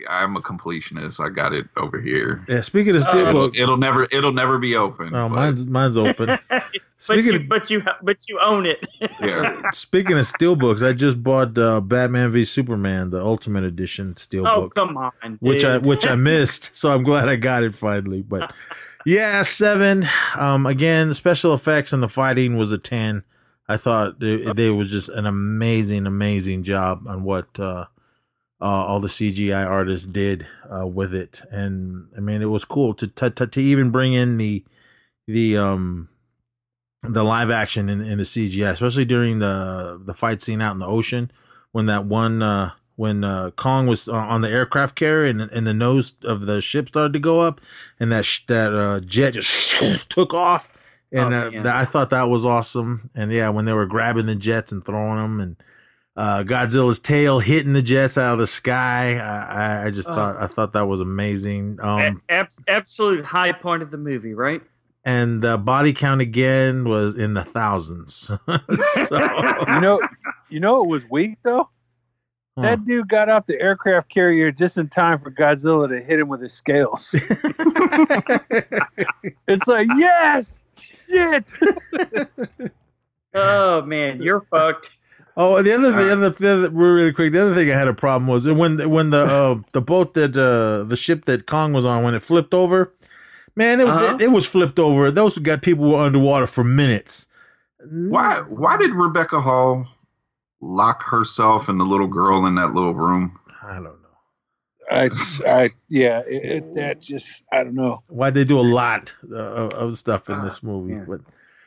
I I'm a completionist. I got it over here. Yeah, speaking of steel It'll, books, it'll never it'll never be open. oh, but, mine's mine's open. but Speaking you, of- but you, but you own it. yeah. Speaking of steel books, I just bought uh, Batman v Superman, the Ultimate Edition steel oh come on, which I which I missed. So I'm glad I got it finally. But yeah, seven. Um, again, the special effects and the fighting was a ten. I thought it, it was just an amazing, amazing job on what uh, uh, all the CGI artists did uh, with it, and I mean, it was cool to to, to, to even bring in the the um the live action in, in the CGI, especially during the the fight scene out in the ocean when that one uh when uh Kong was uh, on the aircraft carrier and and the nose of the ship started to go up and that sh- that uh jet just took off. And Oh, uh, that, I thought that was awesome. And yeah when they were grabbing the jets and throwing them and uh Godzilla's tail hitting the jets out of the sky I I, I just Oh. thought I thought that was amazing um A- ab- absolute high point of the movie, right? and the body count again was in the thousands. so, You know, you know, it was weak though. Huh. That dude got out the aircraft carrier just in time for Godzilla to hit him with his scales. it's like, yes, shit. Oh man, you're fucked. Oh, the other thing, the other, the other, really quick, the other thing I had a problem was when when the uh, the boat that uh, the ship that Kong was on when it flipped over, man, it, Uh-huh. it, it was flipped over. Those got people were underwater for minutes. Why why did Rebecca Hall lock herself and the little girl in that little room? I don't know. I, I, yeah, it, it, that just, I don't know. Why they do a lot uh, of of stuff in this movie, yeah. but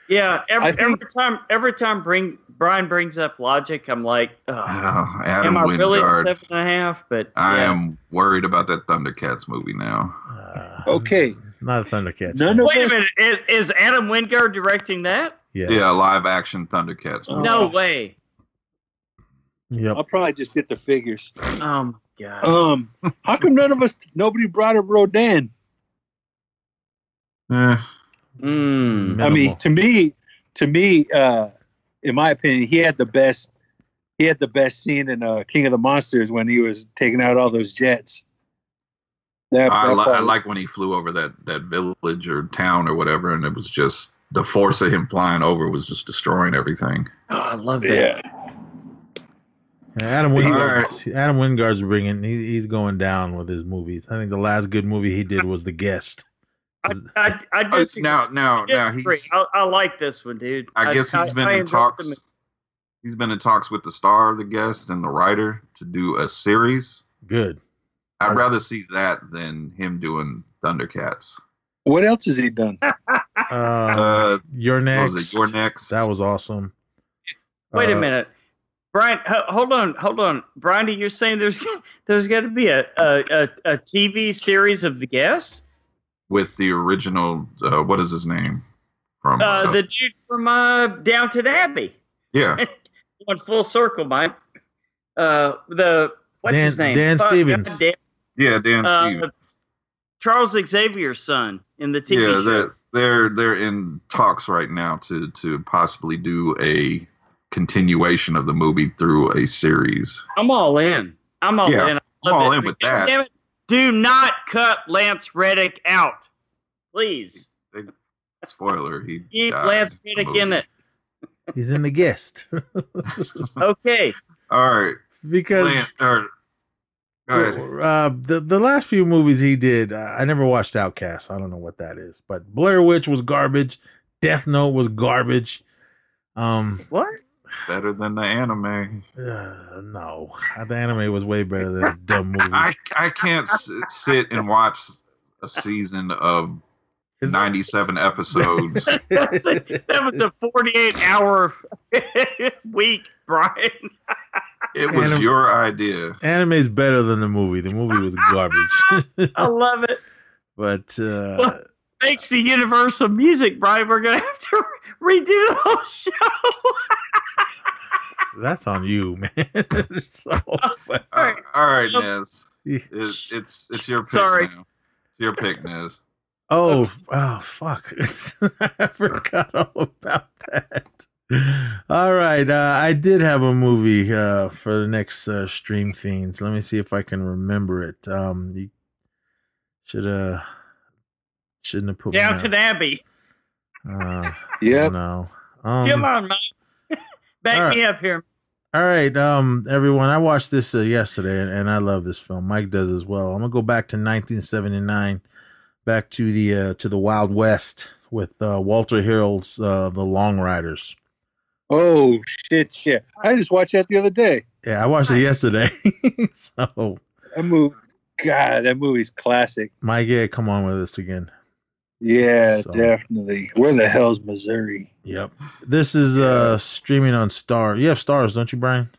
Yeah, every, think- every time every time bring Brian brings up logic, I'm like, oh, Oh, Adam am I really at seven and a half? But I yeah. am worried about that Thundercats movie now. uh, Okay, not a Thundercats. No, no, Wait a minute, is is Adam Wingard directing that? Yes. Yeah, live action Thundercats movie. No way. Yep. I'll probably just get the figures. Oh my god. Um, how come none of us, nobody brought up Rodan? Eh, Mm. I mean, to me, to me, uh, in my opinion, he had the best. He had the best scene in uh, King of the Monsters when he was taking out all those jets. That, I, that li- I like when he flew over that that village or town or whatever, and it was just the force of him flying over was just destroying everything. Oh, I love that. Yeah, Yeah, Adam All Wingard's Adam Wingard's bringing. He, he's going down with his movies. I think the last good movie he did was The Guest. I, I, I Oh, disagree. now, now, now disagree. he's. I, I like this one, dude. I guess he's been in talks. movie. He's been in talks with the star, the guest, and the writer to do a series. Good. I'd rather see that than him doing Thundercats. what else has he done? Uh, Uh, You're Next. was it? You're Next. That was awesome. Wait a Uh, minute, Brian. ho- hold on, hold on, Brian. You're saying there's there's got to be a, a a a TV series of the guest? With the original. Uh, what is his name? From Uh, uh, the dude from uh, Downton Abbey. yeah, Going full circle, Mike. Uh, the what's Dan- his name? Dan Fuck, Stevens. goddamn, yeah, Dan uh, Stevens. Charles Xavier's son in the TV yeah, show. they're they're they're in talks right now to to possibly do a continuation of the movie through a series. I'm all in. I'm all Yeah, in. I I'm all it. in with God that. damn it, Do not cut Lance Reddick out, please. Spoiler: He Keep died Lance in Reddick in movie. it. He's in The Guest. Okay. All right, because Lance, or, go ahead. uh, the the last few movies he did, uh, I never watched Outcast. I don't know what that is, but Blair Witch was garbage. Death Note was garbage. Um, What? Better than the anime. uh, no, the anime was way better than this dumb movie. I I can't sit and watch a season of Is- ninety-seven episodes. That's a, that was a 48 hour week, Brian. It was Anim- your idea. Anime is better than the movie. The movie was garbage. I love it. but uh, Well- Thanks to Universal Music, Brian, we're going to have to redo the whole show. That's on you, man. so, but, all right, Yep. Nez. It's it's it's your pick Sorry. now. It's your pick, Nez. Oh, oh, fuck! I forgot all about that. All right, uh, I did have a movie uh, for the next uh, stream fiends. Let me see if I can remember it. Um, you should uh shouldn't have put me Downton Abbey. Uh, Yep. No. Um, Come on, Mike. Back all right. me up here. All right, um, everyone. I watched this uh, yesterday, and, and I love this film. Mike does as well. I'm gonna go back to 1979, back to the uh, to the Wild West with uh, Walter Hill's uh, The Long Riders. Oh shit, shit! I just watched that the other day. Yeah, I watched it yesterday. so, That movie, God, that movie's classic. Mike, yeah, come on with us again. Yeah, So- definitely. Where the hell's Missouri? Yep. This is uh streaming on Star. You have Starz, don't you, Brian?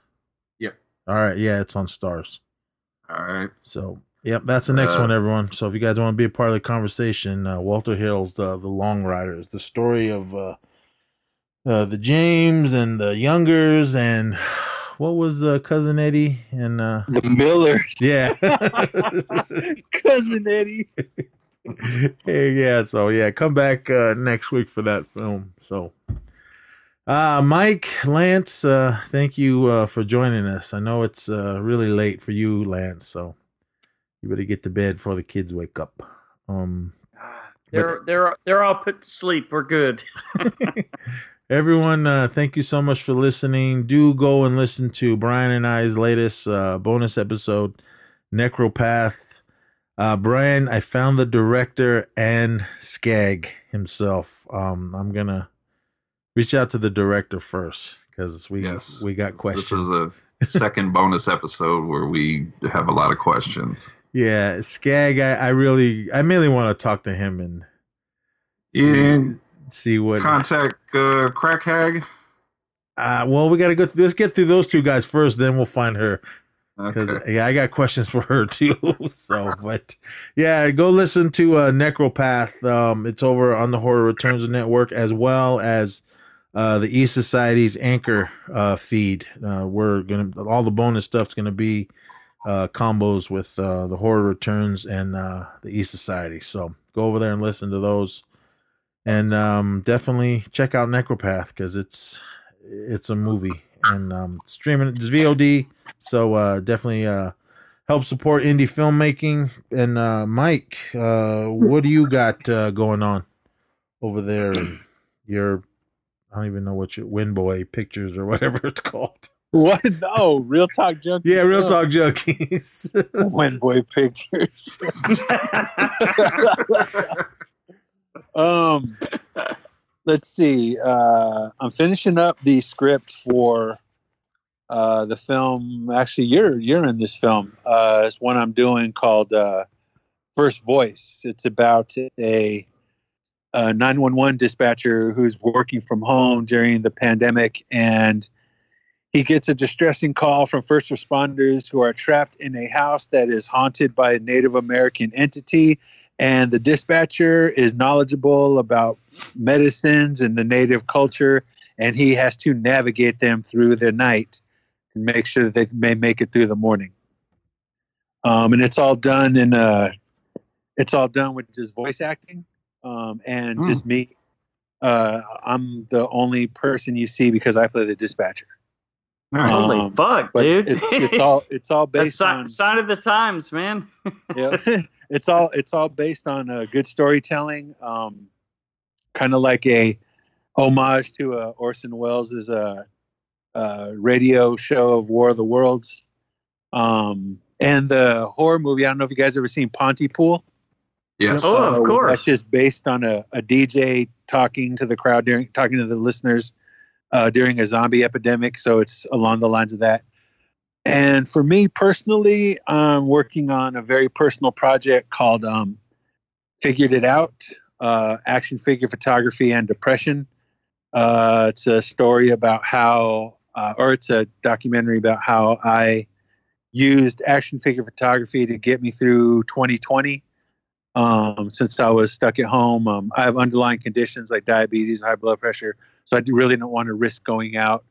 Yep. All right. Yeah, it's on Starz. All right. So, yep, that's the next Uh, one, everyone. So, if you guys want to be a part of the conversation, uh, Walter Hill's the the Long Riders, the story of uh, uh, the James and the Youngers, and what was uh, cousin Eddie and uh, The Millers, yeah, cousin Eddie. Yeah. So yeah, come back uh, next week for that film. So, uh, Mike, Lance, uh, thank you uh, for joining us. I know it's uh, really late for you, Lance. So you better get to bed before the kids wake up. Um, They're they're they're all put to sleep. We're good. Everyone, uh, thank you so much for listening. Do go and listen to Brian and I's latest uh, bonus episode, Necropath. Uh, Brian, I found the director and Skag himself. Um, I'm gonna reach out to the director first because we Yes. we got questions. This is a second bonus episode where we have a lot of questions. yeah, Skag. I, I really, I mainly want to talk to him and see, see what contact uh, Crack Hag. Uh, well, we got to go. Through, let's get through those two guys first, then we'll find her. Because Okay. yeah, I got questions for her too. so, but yeah, go listen to uh, Necropath. Um, it's over on the Horror Returns Network as well as uh, the E Society's Anchor uh, feed. Uh, we're gonna all the bonus stuff's gonna be uh, combos with uh, the Horror Returns and uh, the E Society. So go over there and listen to those, and um, definitely check out Necropath because it's it's a movie and um, streaming it's VOD. So uh, definitely uh, help support indie filmmaking. And uh, Mike, uh, what do you got uh, going on over there? in your I don't even know what your Windboy Pictures or whatever it's called. What? No, Real Talk Junkie. Yeah, Real Talk Junkies. When boy pictures. um, let's see. Uh, I'm finishing up the script for uh, the film. Actually, you're you're in this film. Uh, it's one I'm doing called uh, First Voice. It's about a, a 911 dispatcher who's working from home during the pandemic and he gets a distressing call from first responders who are trapped in a house that is haunted by a Native American entity. And the dispatcher is knowledgeable about medicines and the Native culture, and he has to navigate them through the night to make sure that they may make it through the morning. Um, and it's all done in uh it's all done with just voice acting um, and Hmm. just me. Uh, I'm the only person you see because I play the dispatcher. Nice. Holy Um, fuck, dude! It's, it's all it's all That's based si- on sign of the times, man. yeah, it's all it's all based on uh, good storytelling. Um, kind of like a homage to uh, Orson Welles' uh, uh, radio show of War of the Worlds. Um, and the horror movie. I don't know if you guys ever seen Pontypool. Yes. Oh, of course. That's just based on a, a DJ talking to the crowd during talking to the listeners uh, during a zombie epidemic. So it's along the lines of that. And for me personally, I'm working on a very personal project called um, "Figured It Out: uh, Action Figure Photography and Depression." Uh, it's a story about how, uh, or it's a documentary about how I used action figure photography to get me through 2020 um, since I was stuck at home. Um, I have underlying conditions like diabetes, high blood pressure, so I really don't want to risk going out.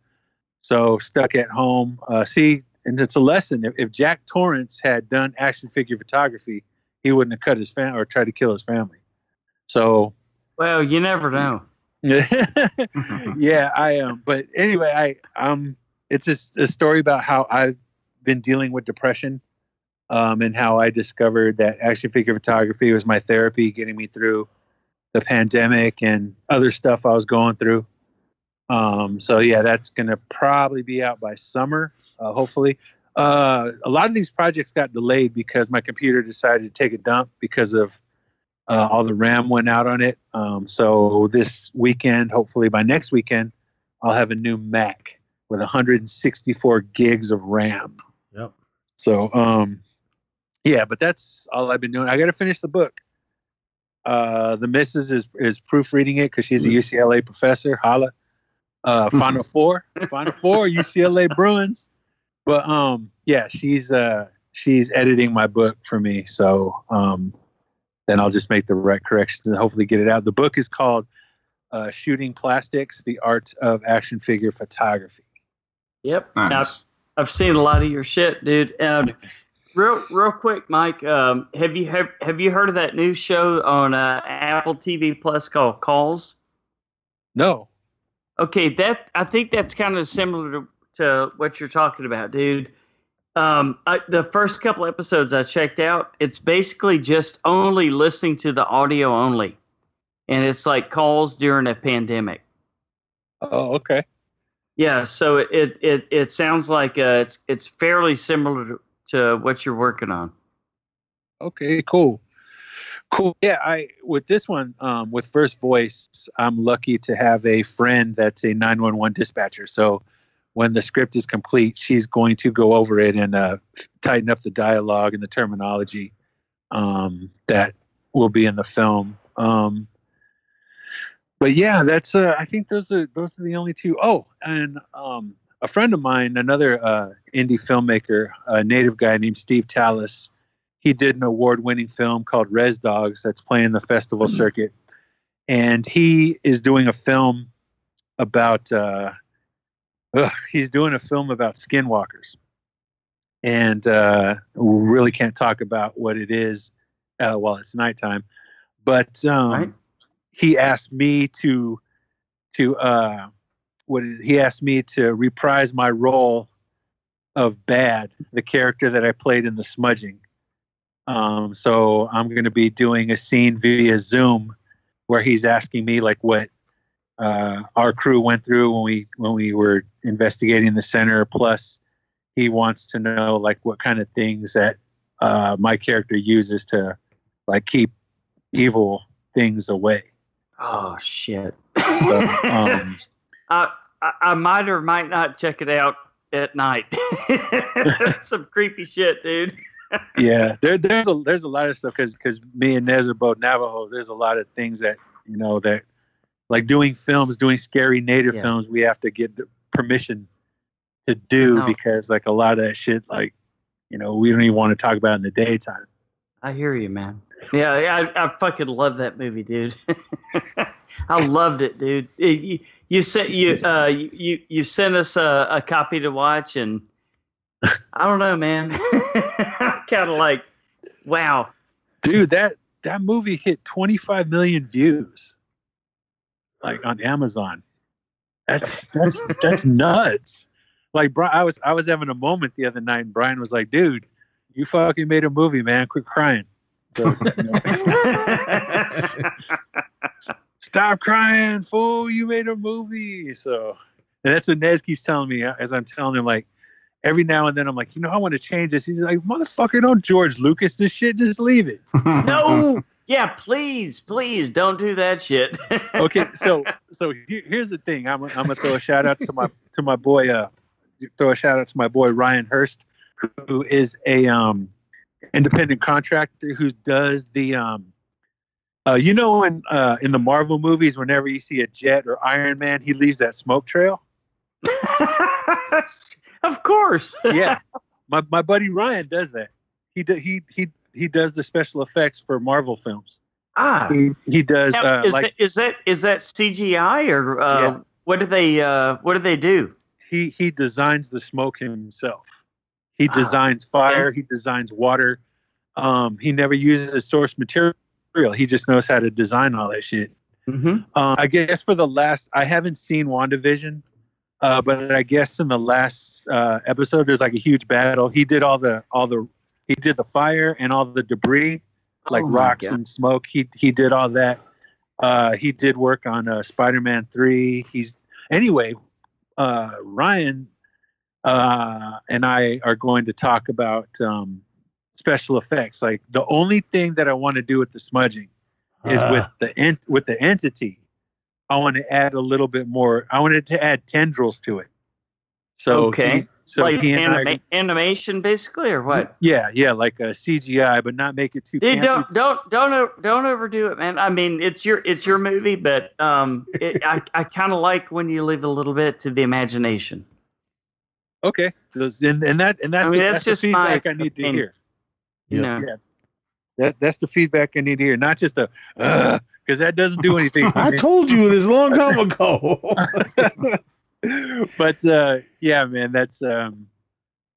So stuck at home. Uh, see, and it's a lesson. If, if Jack Torrance had done action figure photography, he wouldn't have cut his family or tried to kill his family. So Well, you never know. yeah, I um. But anyway, I um. It's a, a story about how I've been dealing with depression, um, and how I discovered that action figure photography was my therapy, getting me through the pandemic and other stuff I was going through. Um. So yeah, that's gonna probably be out by summer, uh, hopefully. Uh, a lot of these projects got delayed because my computer decided to take a dump because of uh, all the RAM went out on it. Um, so this weekend, hopefully by next weekend, I'll have a new Mac with 164 gigs of RAM. Yep. So, um, yeah, but that's all I've been doing. I got to finish the book. Uh, the missus is is proofreading it because she's a UCLA professor. Holla. Uh, Final Four, Final Four, UCLA Bruins. But um, yeah, she's uh she's editing my book for me. So um, then I'll just make the right corrections and hopefully get it out. The book is called uh, "Shooting Plastics: The Art of Action Figure Photography." Yep. Nice. I've, I've seen a lot of your shit, dude. Um, real, real quick, Mike. Um, have you have, have you heard of that new show on uh, Apple TV Plus called Calls? No. Okay, that I think that's kind of similar to, to what you're talking about, dude. Um, I, the first couple episodes I checked out, it's basically just only listening to the audio only, and it's like calls during a pandemic. Oh, okay. Yeah, so it it it sounds like uh, it's it's fairly similar to, to what you're working on. Okay, cool. Cool. Yeah, I with this one, um, with First Voice, I'm lucky to have a friend that's a 911 dispatcher. So when the script is complete, she's going to go over it and uh, tighten up the dialogue and the terminology um, that will be in the film. Um, but yeah, that's uh, I think those are those are the only two. Oh, and um, a friend of mine, another uh, indie filmmaker, a native guy named Steve Tallis, he did an award-winning film called Res Dogs that's playing the festival circuit, and he is doing a film about. Uh, ugh, he's doing a film about skinwalkers, and uh, we really can't talk about what it is uh, while it's nighttime. But um, Right. he asked me to to uh, what he asked me to reprise my role of Bad, the character that I played in the smudging. Um, so I'm going to be doing a scene via Zoom where he's asking me like what uh, our crew went through when we when we were investigating the center. Plus, he wants to know like what kind of things that uh, my character uses to like keep evil things away. Oh shit! So, um, I, I I might or might not check it out at night. Some creepy shit, dude. Yeah, there, there's a there's a lot of stuff because because me and Nez are both Navajo. There's a lot of things that you know that like doing films, doing scary native Yeah. films, we have to get the permission to do because like a lot of that shit, like you know, we don't even want to talk about in the daytime. I hear you, man. Yeah, yeah, I, I fucking love that movie, dude. I loved it, dude. You, you sent you uh you you, you sent us a, a copy to watch, and I don't know, man. kind of like, wow. Dude, that that movie hit 25 million views, like on Amazon. That's that's that's nuts. Like, Bri- I was I was having a moment the other night, and Brian was like, "Dude, you fucking made a movie, man. Quit crying." So, you know, Stop crying, fool! You made a movie. So, and that's what Nez keeps telling me as I'm telling him, like, every now and then, I'm like, you know, I want to change this. He's like, motherfucker, don't George Lucas this shit. Just leave it. no, yeah, please, please don't do that shit. okay, so so here, here's the thing. I'm I'm gonna throw a shout out to my to my boy. Uh, throw a shout out to my boy Ryan Hurst, who is a um independent contractor who does the um. Uh, you know, in uh, in the Marvel movies, whenever you see a jet or Iron Man, he leaves that smoke trail. of course. yeah, my my buddy Ryan does that. He do, he he he does the special effects for Marvel films. Ah, He, he does Now, uh, is, like that, is that is that CGI or uh, Yeah. what do they uh, what do they do? he he designs the smoke himself. He Ah, designs fire. He designs water. Um, he never uses a source material. He just knows how to design all that shit. Mm-hmm. Uh, I guess for the last, I haven't seen WandaVision, uh, but I guess in the last uh, episode, there's like a huge battle. He did all the all the he did the fire and all the debris, like Oh rocks God. and smoke. He he did all that. Uh, he did work on uh, Spider-Man three. He's anyway. Uh, Ryan uh, and I are going to talk about um, special effects. Like the only thing that I want to do with the smudging is Ah. with the ent- with the entity. I want to add a little bit more. I wanted to add tendrils to it. So Okay. he- so like he and I- animation, basically, or what? yeah, yeah, like a CGI, but not make it too. Dude, campy. don't don't don't don't overdo it, man. I mean, it's your it's your movie, but um, it, I I kind of like when you leave a little bit to the imagination. Okay, so and, and that and that's I mean, the, that's that's the just my feedback I need to hear. You know, Yeah, that that's the feedback I need to hear, not just a because that doesn't do anything. for I me. told you this a long time ago. but uh, yeah, man, that's um,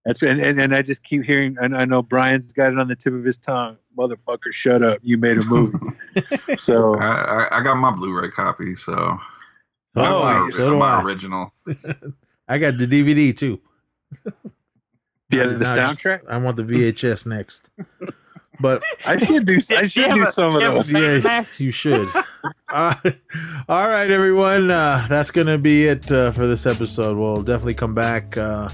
that's and, and and I just keep hearing. And I know Brian's got it on the tip of his tongue. Motherfucker, shut up! You made a movie. so I, I, I got my Blu-ray copy, so Oh, my, so do my I. original. I got the DVD too. yeah, I the did not- soundtrack. I want the VHS next. But I should do. I should do a- some of you have a those. yeah, you should. uh, all right, everyone. Uh, that's gonna be it uh, for this episode. We'll definitely come back uh,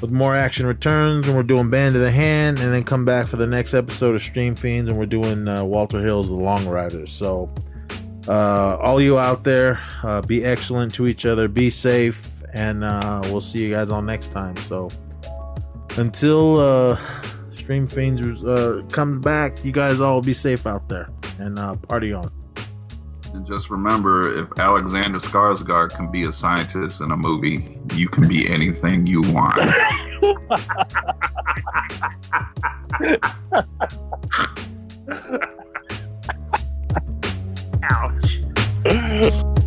with more action returns, and we're doing Band of the Hand, and then come back for the next episode of Stream Fiends, and we're doing uh, Walter Hill's The Long Riders. So, uh, all you out there, uh, be excellent to each other, be safe, and uh, we'll see you guys all next time. So, until uh, Stream Fiends uh, comes back, you guys all be safe out there and uh, party on. And just remember, if Alexander Skarsgård can be a scientist in a movie, you can be anything you want. Ouch.